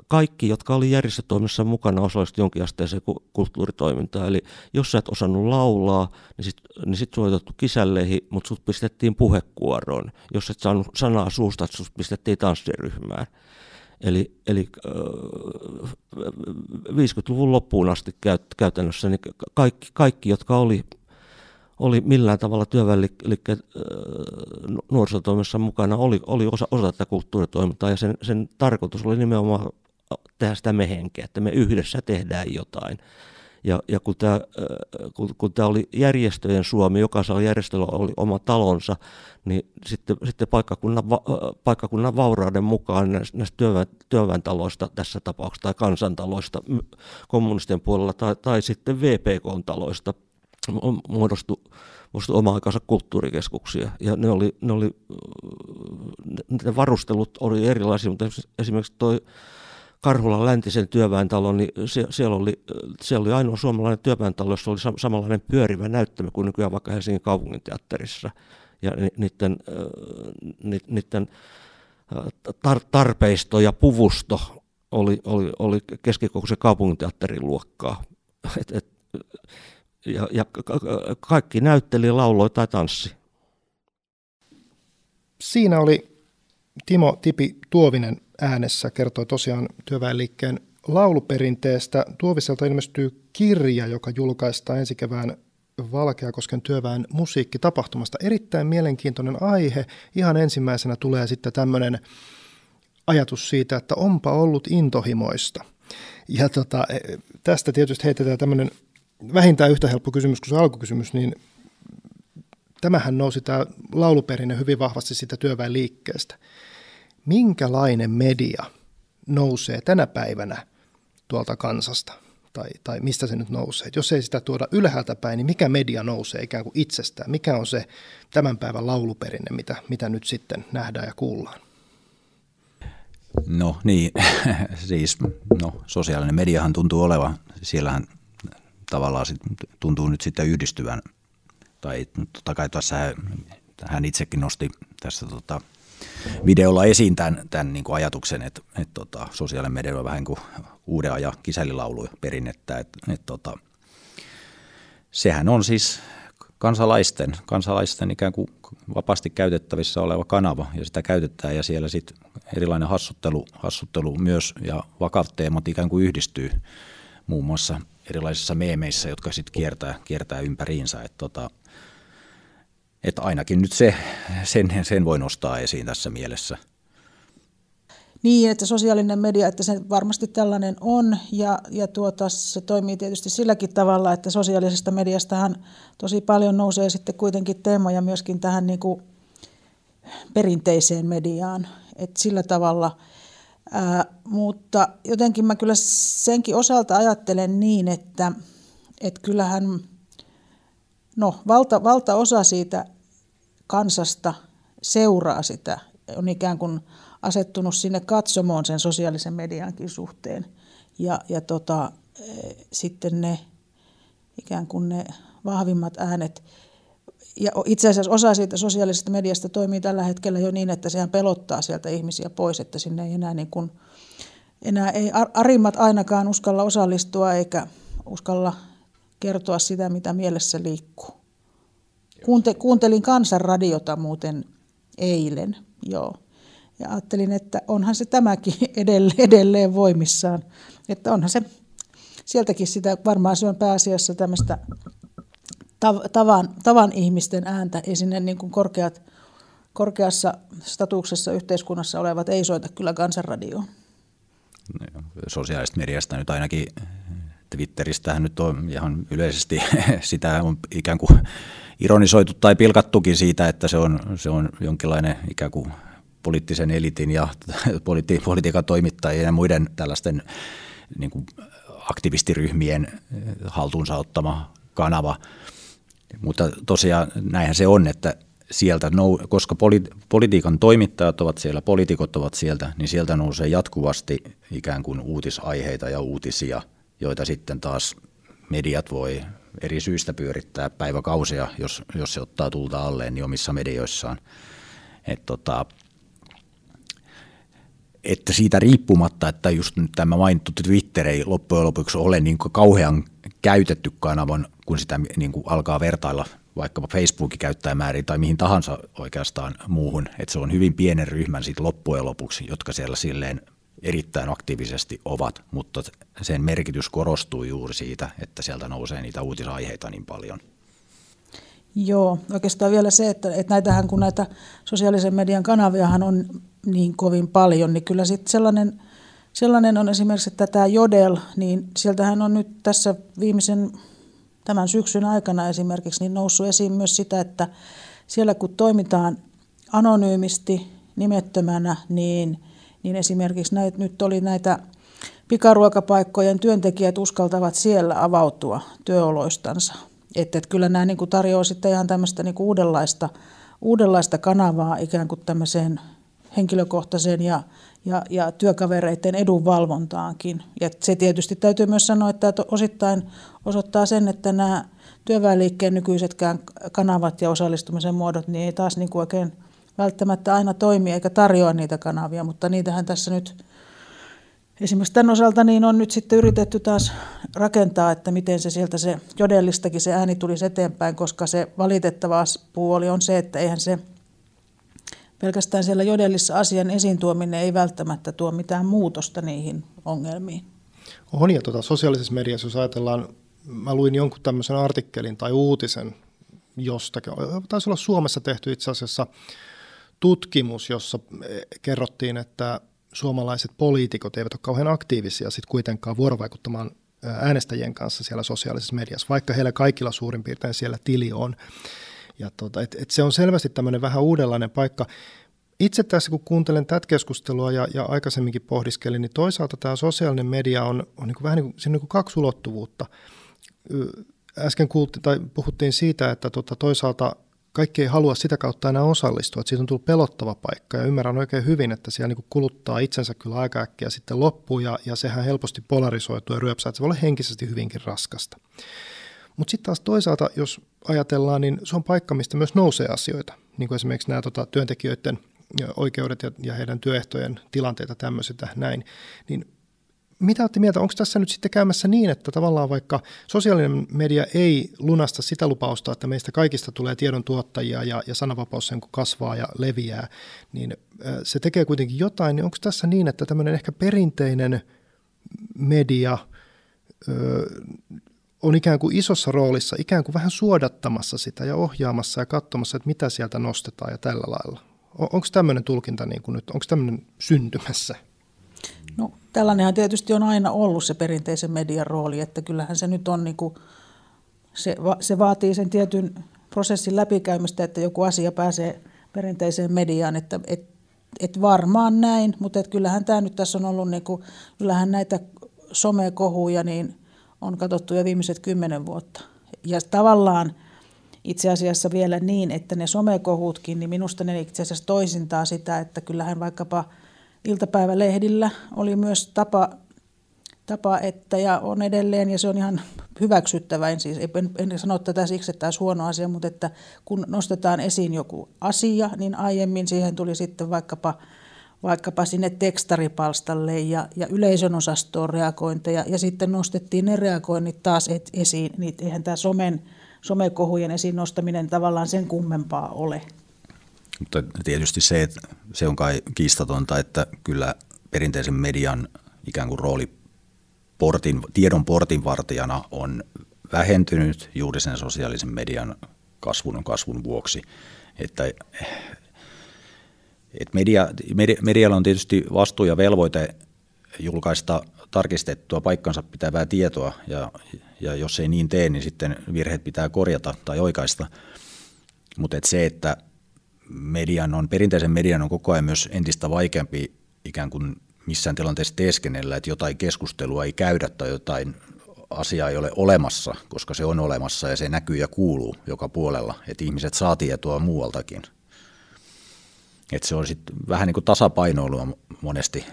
Kaikki, jotka oli järjestötoiminnassa mukana, osallistuivat jonkinasteiseen kulttuuritoimintaan. Eli jos sä et osannut laulaa, niin sitten niin sit soitettu kisälleihin, mutta sut pistettiin puhekuoroon. Jos et saanut sanaa suusta, sut pistettiin tanssiryhmään. Eli, eli 50-luvun loppuun asti käytännössä niin kaikki, kaikki, jotka oli, oli millään tavalla työväenliikkeen nuorisotoimessa mukana, oli, oli osa, osa tätä kulttuuritoimintaa ja sen, sen tarkoitus oli nimenomaan tehdä sitä mehenkeä, että me yhdessä tehdään jotain. Ja, ja kun, tämä, kun, kun tämä oli järjestöjen Suomi, jokaisella järjestöllä oli oma talonsa, niin sitten, sitten paikkakunnan, paikkakunnan vaurauden mukaan näistä työväen, työväentaloista tässä tapauksessa tai kansantaloista kommunistien puolella tai, tai sitten VPK-taloista muodostui, muodostui oma-aikansa kulttuurikeskuksia. Ja ne, oli, ne, oli, ne varustelut oli erilaisia, mutta esimerkiksi toi Karhulan läntisen työväentalon, niin siellä oli, siellä oli ainoa suomalainen työväentalo, jossa oli samanlainen pyörivä näyttämä kuin nykyään vaikka Helsingin kaupunginteatterissa. Ja niiden, niiden tar- tarpeisto ja puvusto oli, oli, oli keskikokoisen kaupunginteatterin luokkaa. Et, et, ja, ja kaikki näytteli, lauloi tai tanssi. Siinä oli Timo Tipi Tuovinen äänessä kertoi tosiaan työväenliikkeen lauluperinteestä. Tuoviselta ilmestyy kirja, joka julkaistaan ensi kevään Valkeakosken työväen musiikkitapahtumasta. Erittäin mielenkiintoinen aihe. Ihan ensimmäisenä tulee sitten tämmöinen ajatus siitä, että onpa ollut intohimoista. Ja tota, e, tästä tietysti heitetään tämmöinen vähintään yhtä helppo kysymys kuin se alkukysymys, niin tämähän nousi tämä lauluperinne hyvin vahvasti siitä työväenliikkeestä minkälainen media nousee tänä päivänä tuolta kansasta, tai, tai mistä se nyt nousee. Jos ei sitä tuoda ylhäältä päin, niin mikä media nousee ikään kuin itsestään? Mikä on se tämän päivän lauluperinne, mitä, mitä nyt sitten nähdään ja kuullaan? No niin, siis no, sosiaalinen mediahan tuntuu olevan, siellähän tavallaan sit, tuntuu nyt sitten yhdistyvän, tai totta kai tässä hän itsekin nosti tässä tota, videolla esiin tämän, tämän niin kuin ajatuksen, että, että tota, sosiaalinen media on vähän kuin uuden ajan kisälilaulu perinnettä. Että, että tota, sehän on siis kansalaisten, kansalaisten ikään kuin vapaasti käytettävissä oleva kanava ja sitä käytetään ja siellä sitten erilainen hassuttelu, hassuttelu myös ja vakavat teemat ikään kuin yhdistyy muun muassa erilaisissa meemeissä, jotka sitten kiertää, kiertää ympäriinsä. Että tota, että ainakin nyt se, sen, sen voi nostaa esiin tässä mielessä. Niin, että sosiaalinen media, että se varmasti tällainen on ja, ja tuota, se toimii tietysti silläkin tavalla, että sosiaalisesta mediastahan tosi paljon nousee sitten kuitenkin teemoja myöskin tähän niin kuin perinteiseen mediaan, että sillä tavalla. Ää, mutta jotenkin mä kyllä senkin osalta ajattelen niin, että, että kyllähän no, valta, valtaosa siitä kansasta seuraa sitä, on ikään kuin asettunut sinne katsomoon sen sosiaalisen mediankin suhteen. Ja, ja tota, e, sitten ne ikään kuin ne vahvimmat äänet, ja itse asiassa osa siitä sosiaalisesta mediasta toimii tällä hetkellä jo niin, että sehän pelottaa sieltä ihmisiä pois, että sinne ei enää, niin kuin, enää ei arimmat ainakaan uskalla osallistua eikä uskalla kertoa sitä, mitä mielessä liikkuu. Kuunte, kuuntelin kansanradiota muuten eilen, joo. Ja ajattelin, että onhan se tämäkin edelleen, edelleen voimissaan. Että onhan se, sieltäkin sitä, varmaan se on pääasiassa tämmöistä tavan, tavan ihmisten ääntä, ei sinne niin kuin korkeat korkeassa statuksessa yhteiskunnassa olevat ei soita kyllä kansanradioon. No sosiaalista mediasta nyt ainakin Twitteristähän nyt on ihan yleisesti sitä on ikään kuin ironisoitu tai pilkattukin siitä, että se on, se on jonkinlainen ikään kuin poliittisen elitin ja politi- politiikan toimittajien ja muiden tällaisten niin kuin aktivistiryhmien haltuunsa ottama kanava. Mutta tosiaan näinhän se on, että sieltä, koska politiikan toimittajat ovat siellä, poliitikot ovat sieltä, niin sieltä nousee jatkuvasti ikään kuin uutisaiheita ja uutisia, joita sitten taas mediat voi eri syistä pyörittää päiväkausia, jos, jos se ottaa tulta alleen niin omissa medioissaan. Et tota, että siitä riippumatta, että just nyt tämä mainittu Twitter ei loppujen lopuksi ole niin kauhean käytetty kanavan, kun sitä niin kuin alkaa vertailla vaikkapa Facebookin käyttäjämääriin tai mihin tahansa oikeastaan muuhun, että se on hyvin pienen ryhmän sit loppujen lopuksi, jotka siellä silleen erittäin aktiivisesti ovat, mutta sen merkitys korostuu juuri siitä, että sieltä nousee niitä uutisaiheita niin paljon. Joo, oikeastaan vielä se, että, että näitähän kun näitä sosiaalisen median kanaviahan on niin kovin paljon, niin kyllä sitten sellainen, sellainen on esimerkiksi, että tämä Jodel, niin sieltähän on nyt tässä viimeisen tämän syksyn aikana esimerkiksi niin noussut esiin myös sitä, että siellä kun toimitaan anonyymisti, nimettömänä, niin, niin esimerkiksi näitä, nyt oli näitä pikaruokapaikkojen työntekijät uskaltavat siellä avautua työoloistansa. Että, että kyllä nämä niin kuin tarjoaa sitten ihan tämmöistä niin kuin uudenlaista, uudenlaista kanavaa ikään kuin tämmöiseen henkilökohtaiseen ja, ja, ja työkavereiden edunvalvontaankin. Ja se tietysti täytyy myös sanoa, että osittain osoittaa sen, että nämä työväenliikkeen nykyisetkään kanavat ja osallistumisen muodot niin ei taas niin kuin oikein välttämättä aina toimi eikä tarjoa niitä kanavia, mutta niitähän tässä nyt Esimerkiksi tämän osalta niin on nyt sitten yritetty taas rakentaa, että miten se sieltä se jodellistakin se ääni tulisi eteenpäin, koska se valitettava puoli on se, että eihän se pelkästään siellä jodellissa asian esiin tuominen ei välttämättä tuo mitään muutosta niihin ongelmiin. On ja tuota, sosiaalisessa mediassa, jos ajatellaan, mä luin jonkun tämmöisen artikkelin tai uutisen jostakin, taisi olla Suomessa tehty itse asiassa tutkimus, jossa kerrottiin, että suomalaiset poliitikot eivät ole kauhean aktiivisia sit kuitenkaan vuorovaikuttamaan äänestäjien kanssa siellä sosiaalisessa mediassa, vaikka heillä kaikilla suurin piirtein siellä tili on. Ja tota, et, et se on selvästi tämmöinen vähän uudenlainen paikka. Itse tässä kun kuuntelen tätä keskustelua ja, ja aikaisemminkin pohdiskelin, niin toisaalta tämä sosiaalinen media on, on niin kuin vähän niin kuin, siinä niin kuin kaksi ulottuvuutta. Äsken kuultiin, tai puhuttiin siitä, että tota, toisaalta kaikki ei halua sitä kautta enää osallistua, että siitä on tullut pelottava paikka ja ymmärrän oikein hyvin, että siellä niin kuluttaa itsensä kyllä aika äkkiä sitten loppuun ja, ja sehän helposti polarisoituu ja ryöpsää, että se voi olla henkisesti hyvinkin raskasta. Mutta sitten taas toisaalta, jos ajatellaan, niin se on paikka, mistä myös nousee asioita, niin kuin esimerkiksi nämä tota, työntekijöiden oikeudet ja, ja heidän työehtojen tilanteita tämmöiset näin, niin mitä olette mieltä, onko tässä nyt sitten käymässä niin, että tavallaan vaikka sosiaalinen media ei lunasta sitä lupausta, että meistä kaikista tulee tiedon tuottajia ja, ja sananvapaus sen kun kasvaa ja leviää, niin se tekee kuitenkin jotain, niin onko tässä niin, että tämmöinen ehkä perinteinen media on ikään kuin isossa roolissa, ikään kuin vähän suodattamassa sitä ja ohjaamassa ja katsomassa, että mitä sieltä nostetaan ja tällä lailla. Onko tämmöinen tulkinta niin kuin nyt, onko tämmöinen syntymässä? No tällainenhan tietysti on aina ollut se perinteisen median rooli, että kyllähän se nyt on niin kuin, se, se vaatii sen tietyn prosessin läpikäymistä, että joku asia pääsee perinteiseen mediaan, että et, et varmaan näin, mutta et kyllähän tämä nyt tässä on ollut, niin kuin, kyllähän näitä somekohuja niin on katsottu jo viimeiset kymmenen vuotta. Ja tavallaan itse asiassa vielä niin, että ne somekohutkin, niin minusta ne itse asiassa toisintaa sitä, että kyllähän vaikkapa – iltapäivälehdillä oli myös tapa, tapa, että ja on edelleen, ja se on ihan hyväksyttävä, en, siis, en, en sano tätä siksi, että tämä huono asia, mutta että kun nostetaan esiin joku asia, niin aiemmin siihen tuli sitten vaikkapa vaikkapa sinne tekstaripalstalle ja, ja yleisön osastoon reagointeja, ja sitten nostettiin ne reagoinnit taas et, esiin, niin eihän tämä somen, somekohujen esiin nostaminen tavallaan sen kummempaa ole. Mutta tietysti se, että se on kai kiistatonta, että kyllä perinteisen median ikään kuin rooli portin, tiedon portinvartijana on vähentynyt juuri sen sosiaalisen median kasvun kasvun vuoksi. Että Et media, media, medialla on tietysti vastuu ja velvoite julkaista tarkistettua paikkansa pitävää tietoa, ja, ja jos ei niin tee, niin sitten virheet pitää korjata tai oikaista. Mutta et se, että median on, perinteisen median on koko ajan myös entistä vaikeampi ikään kuin missään tilanteessa teeskennellä, että jotain keskustelua ei käydä tai jotain asiaa ei ole olemassa, koska se on olemassa ja se näkyy ja kuuluu joka puolella, että ihmiset saa tietoa muualtakin. Että se on sitten vähän niin kuin tasapainoilua monesti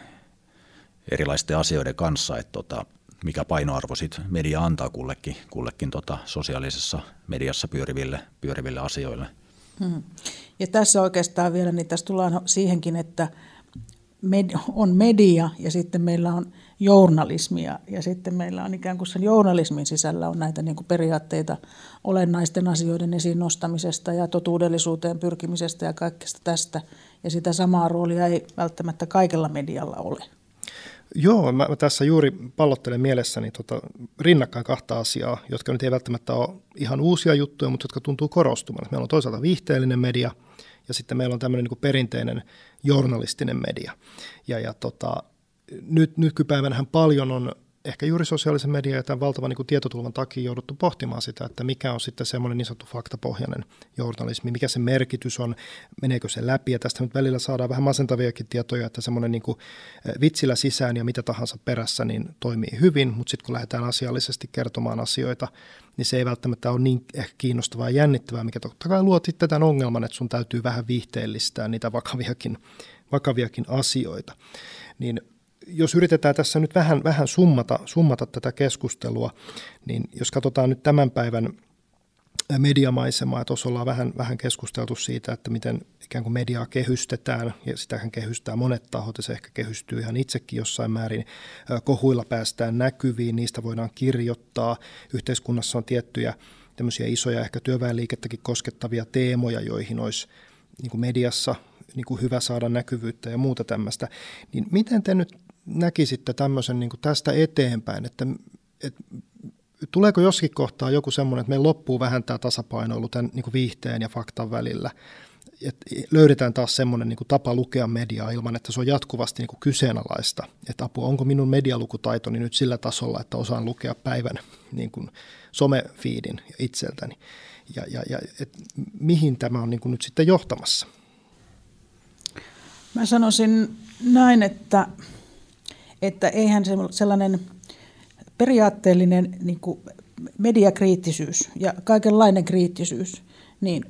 erilaisten asioiden kanssa, että tota, mikä painoarvo sitten media antaa kullekin, kullekin tota sosiaalisessa mediassa pyöriville, pyöriville asioille. Hmm. Ja tässä oikeastaan vielä, niin tässä tullaan siihenkin, että med, on media ja sitten meillä on journalismia ja sitten meillä on ikään kuin sen journalismin sisällä on näitä niin kuin periaatteita olennaisten asioiden esiin nostamisesta ja totuudellisuuteen pyrkimisestä ja kaikesta tästä. Ja sitä samaa roolia ei välttämättä kaikella medialla ole. Joo, mä tässä juuri pallottelen mielessäni tota, rinnakkain kahta asiaa, jotka nyt ei välttämättä ole ihan uusia juttuja, mutta jotka tuntuu korostumaan. Meillä on toisaalta viihteellinen media ja sitten meillä on tämmöinen niin perinteinen journalistinen media. Ja, ja tota, nyt nykypäivänähän paljon on ehkä juuri sosiaalisen median ja tämän valtavan niin tietotulvan takia jouduttu pohtimaan sitä, että mikä on sitten semmoinen niin sanottu faktapohjainen journalismi, mikä se merkitys on, meneekö se läpi, ja tästä nyt välillä saadaan vähän masentaviakin tietoja, että semmoinen niin kuin vitsillä sisään ja mitä tahansa perässä niin toimii hyvin, mutta sitten kun lähdetään asiallisesti kertomaan asioita, niin se ei välttämättä ole niin ehkä kiinnostavaa ja jännittävää, mikä totta kai luo sitten tämän ongelman, että sun täytyy vähän viihteellistää niitä vakaviakin, vakaviakin asioita. Niin jos yritetään tässä nyt vähän, vähän summata, summata tätä keskustelua, niin jos katsotaan nyt tämän päivän mediamaisemaa, että tuossa ollaan vähän, vähän keskusteltu siitä, että miten ikään kuin mediaa kehystetään, ja sitähän kehystää monet tahot, ja se ehkä kehystyy ihan itsekin jossain määrin. Kohuilla päästään näkyviin, niistä voidaan kirjoittaa. Yhteiskunnassa on tiettyjä tämmöisiä isoja, ehkä työväenliikettäkin koskettavia teemoja, joihin olisi niin mediassa niin kuin hyvä saada näkyvyyttä ja muuta tämmöistä. Niin miten te nyt näkisitte tämmöisen niin kuin tästä eteenpäin, että, että tuleeko joskin kohtaa joku semmoinen, että meillä loppuu vähän tämä tasapainoilu tämän niin kuin viihteen ja faktan välillä, että löydetään taas semmoinen niin kuin tapa lukea mediaa ilman, että se on jatkuvasti niin kuin kyseenalaista, että apua, onko minun medialukutaitoni nyt sillä tasolla, että osaan lukea päivän niin kuin somefiidin itseltäni, ja, ja, ja et mihin tämä on niin kuin nyt sitten johtamassa? Mä sanoisin näin, että että eihän se sellainen periaatteellinen niin kuin mediakriittisyys ja kaikenlainen kriittisyys, niin,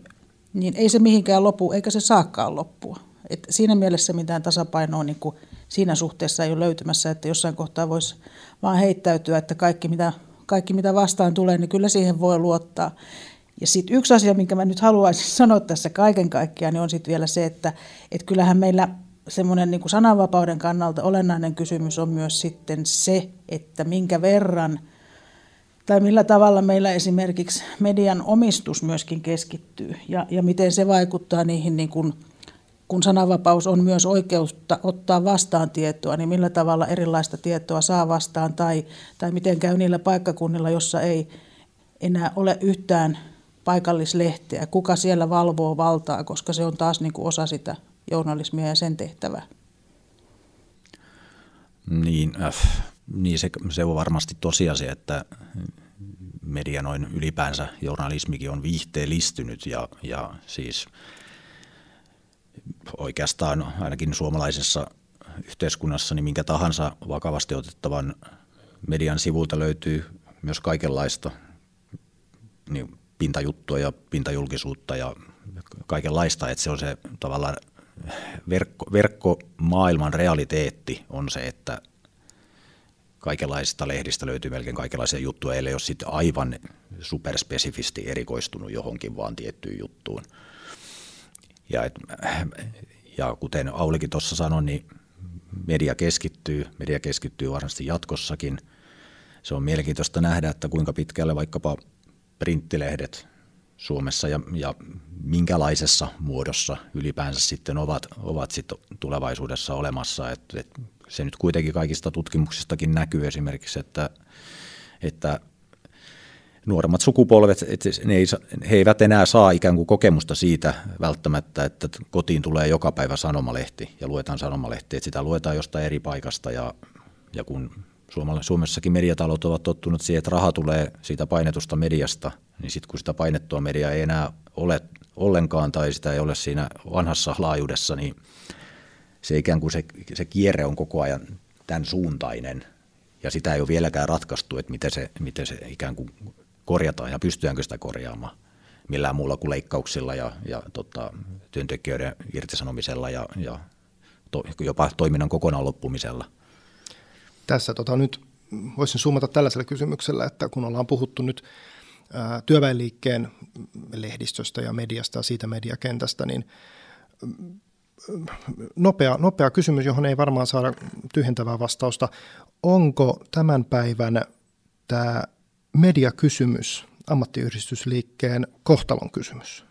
niin ei se mihinkään lopu, eikä se saakaan loppua. Et siinä mielessä mitään tasapainoa niin kuin siinä suhteessa ei ole löytymässä, että jossain kohtaa voisi vaan heittäytyä, että kaikki mitä, kaikki mitä vastaan tulee, niin kyllä siihen voi luottaa. Ja sitten yksi asia, minkä mä nyt haluaisin sanoa tässä kaiken kaikkiaan, niin on sitten vielä se, että et kyllähän meillä semmoinen niin kuin sananvapauden kannalta olennainen kysymys on myös sitten se, että minkä verran tai millä tavalla meillä esimerkiksi median omistus myöskin keskittyy ja, ja miten se vaikuttaa niihin, niin kuin, kun sananvapaus on myös oikeutta ottaa vastaan tietoa, niin millä tavalla erilaista tietoa saa vastaan tai, tai miten käy niillä paikkakunnilla, jossa ei enää ole yhtään paikallislehteä, kuka siellä valvoo valtaa, koska se on taas niin kuin osa sitä journalismia ja sen tehtävää. Niin, äh, niin se, se on varmasti tosiasia, että media noin ylipäänsä journalismikin on viihteellistynyt ja, ja siis oikeastaan ainakin suomalaisessa yhteiskunnassa niin minkä tahansa vakavasti otettavan median sivulta löytyy myös kaikenlaista niin pintajuttua ja pintajulkisuutta ja kaikenlaista, että se on se tavallaan verkko, verkkomaailman realiteetti on se, että kaikenlaisista lehdistä löytyy melkein kaikenlaisia juttuja, ellei ole sitten aivan superspesifisti erikoistunut johonkin vaan tiettyyn juttuun. Ja, et, ja kuten Aulikin tuossa sanoi, niin media keskittyy, media keskittyy varmasti jatkossakin. Se on mielenkiintoista nähdä, että kuinka pitkälle vaikkapa printtilehdet Suomessa ja, ja minkälaisessa muodossa ylipäänsä sitten ovat, ovat sitten tulevaisuudessa olemassa. Et, et se nyt kuitenkin kaikista tutkimuksistakin näkyy esimerkiksi, että, että nuoremmat sukupolvet, että ne ei, he eivät enää saa ikään kuin kokemusta siitä välttämättä, että kotiin tulee joka päivä sanomalehti ja luetaan sanomalehti, että sitä luetaan jostain eri paikasta ja, ja kun Suomessakin mediatalot ovat tottunut siihen, että raha tulee siitä painetusta mediasta, niin sitten kun sitä painettua mediaa ei enää ole ollenkaan tai sitä ei ole siinä vanhassa laajuudessa, niin se ikään kuin se, se kierre on koko ajan tämän suuntainen ja sitä ei ole vieläkään ratkaistu, että miten se, miten se ikään kuin korjataan ja pystytäänkö sitä korjaamaan millään muulla kuin leikkauksilla ja, ja tota, työntekijöiden irtisanomisella ja, ja to, jopa toiminnan kokonaan loppumisella. Tässä tota, nyt voisin summata tällaisella kysymyksellä, että kun ollaan puhuttu nyt ää, työväenliikkeen lehdistöstä ja mediasta ja siitä mediakentästä, niin nopea, nopea kysymys, johon ei varmaan saada tyhjentävää vastausta. Onko tämän päivän tämä mediakysymys ammattiyhdistysliikkeen kohtalon kysymys?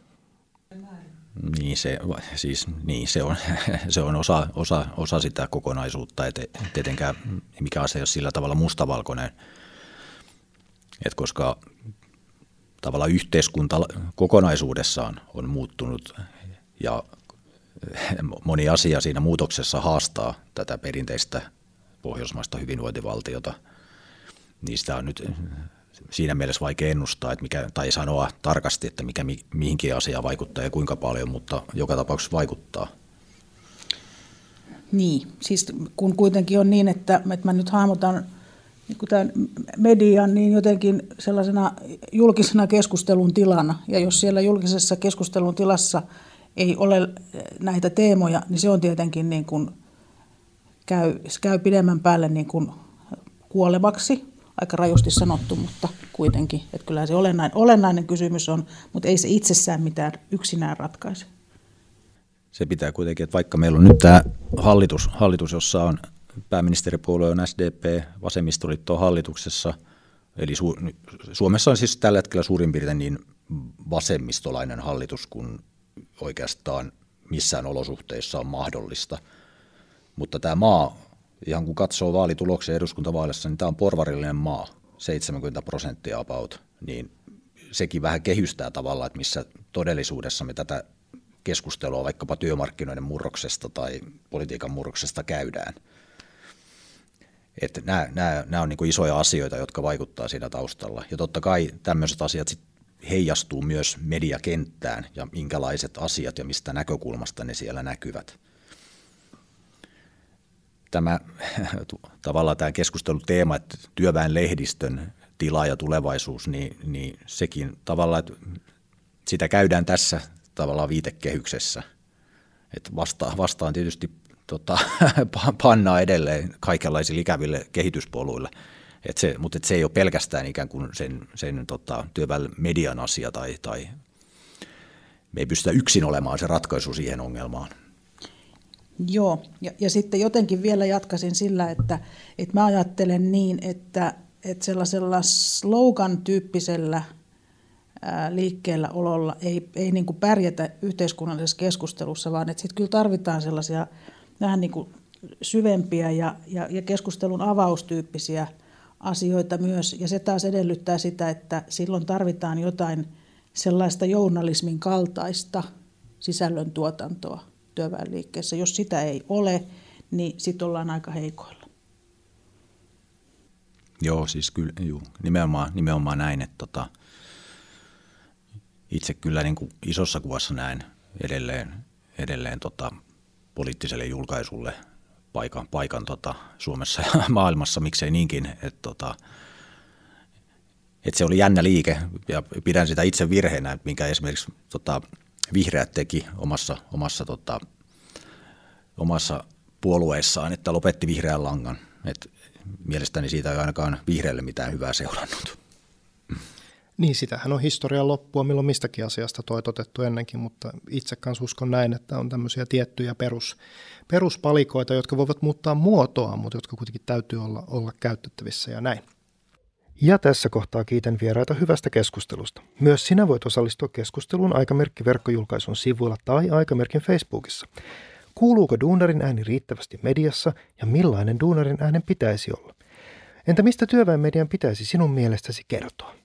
Niin se, siis, niin se on, se on osa, osa, osa sitä kokonaisuutta, että tietenkään mikä asia ei ole sillä tavalla mustavalkoinen, että koska tavalla yhteiskunta kokonaisuudessaan on muuttunut ja moni asia siinä muutoksessa haastaa tätä perinteistä pohjoismaista hyvinvointivaltiota. Niistä on nyt siinä mielessä vaikea ennustaa että mikä, tai sanoa tarkasti, että mikä mihinkin asiaan vaikuttaa ja kuinka paljon, mutta joka tapauksessa vaikuttaa. Niin, siis kun kuitenkin on niin, että, että mä nyt hahmotan niin tämän median niin jotenkin sellaisena julkisena keskustelun tilana. Ja jos siellä julkisessa keskustelun tilassa ei ole näitä teemoja, niin se on tietenkin niin kuin käy, käy pidemmän päälle niin kuin kuolevaksi aika rajusti sanottu, mutta kuitenkin, että kyllä se olennainen, olennainen kysymys on, mutta ei se itsessään mitään yksinään ratkaise. Se pitää kuitenkin, että vaikka meillä on nyt tämä hallitus, hallitus jossa on pääministeripuolue on SDP, vasemmistoliitto on hallituksessa, eli Su- Suomessa on siis tällä hetkellä suurin piirtein niin vasemmistolainen hallitus kuin oikeastaan missään olosuhteissa on mahdollista. Mutta tämä maa ihan kun katsoo vaalituloksia eduskuntavaaleissa, niin tämä on porvarillinen maa, 70 prosenttia about, niin sekin vähän kehystää tavallaan, että missä todellisuudessa me tätä keskustelua vaikkapa työmarkkinoiden murroksesta tai politiikan murroksesta käydään. Että nämä, nämä, nämä on niin isoja asioita, jotka vaikuttaa siinä taustalla. Ja totta kai tämmöiset asiat sit heijastuu myös mediakenttään ja minkälaiset asiat ja mistä näkökulmasta ne siellä näkyvät tämä tavallaan tämä keskusteluteema, että työväen lehdistön tila ja tulevaisuus, niin, niin sekin tavallaan, että sitä käydään tässä tavallaan viitekehyksessä. Että vasta, vastaan tietysti tota, pannaa edelleen kaikenlaisille ikäville kehityspoluille. Et se, mutta et se ei ole pelkästään ikään kuin sen, sen tota, työväen median asia tai, tai me ei pystytä yksin olemaan se ratkaisu siihen ongelmaan. Joo, ja, ja sitten jotenkin vielä jatkasin sillä, että, että mä ajattelen niin, että, että sellaisella slogan-tyyppisellä liikkeellä ololla ei, ei niin kuin pärjätä yhteiskunnallisessa keskustelussa, vaan että sitten kyllä tarvitaan sellaisia vähän niin kuin syvempiä ja, ja, ja keskustelun avaustyyppisiä asioita myös. Ja se taas edellyttää sitä, että silloin tarvitaan jotain sellaista journalismin kaltaista sisällöntuotantoa työväenliikkeessä. Jos sitä ei ole, niin sitten ollaan aika heikoilla. Joo, siis kyllä, juu, nimenomaan, nimenomaan näin, että tota, itse kyllä niin kuin isossa kuvassa näen edelleen, edelleen tota, poliittiselle julkaisulle paikan, paikan tota, Suomessa ja maailmassa, miksei niinkin, että tota, että se oli jännä liike ja pidän sitä itse virheenä, minkä esimerkiksi tota, vihreät teki omassa, omassa, tota, omassa puolueessaan, että lopetti vihreän langan. Et mielestäni siitä ei ainakaan vihreälle mitään hyvää seurannut. Niin, sitähän on historian loppua milloin mistäkin asiasta toitotettu ennenkin, mutta itse kanssa uskon näin, että on tämmöisiä tiettyjä perus, peruspalikoita, jotka voivat muuttaa muotoa, mutta jotka kuitenkin täytyy olla, olla käytettävissä ja näin. Ja tässä kohtaa kiitän vieraita hyvästä keskustelusta. Myös sinä voit osallistua keskusteluun Aikamerkki verkkojulkaisun sivuilla tai Aikamerkin Facebookissa. Kuuluuko duunarin ääni riittävästi mediassa ja millainen duunarin äänen pitäisi olla? Entä mistä työväenmedian pitäisi sinun mielestäsi kertoa?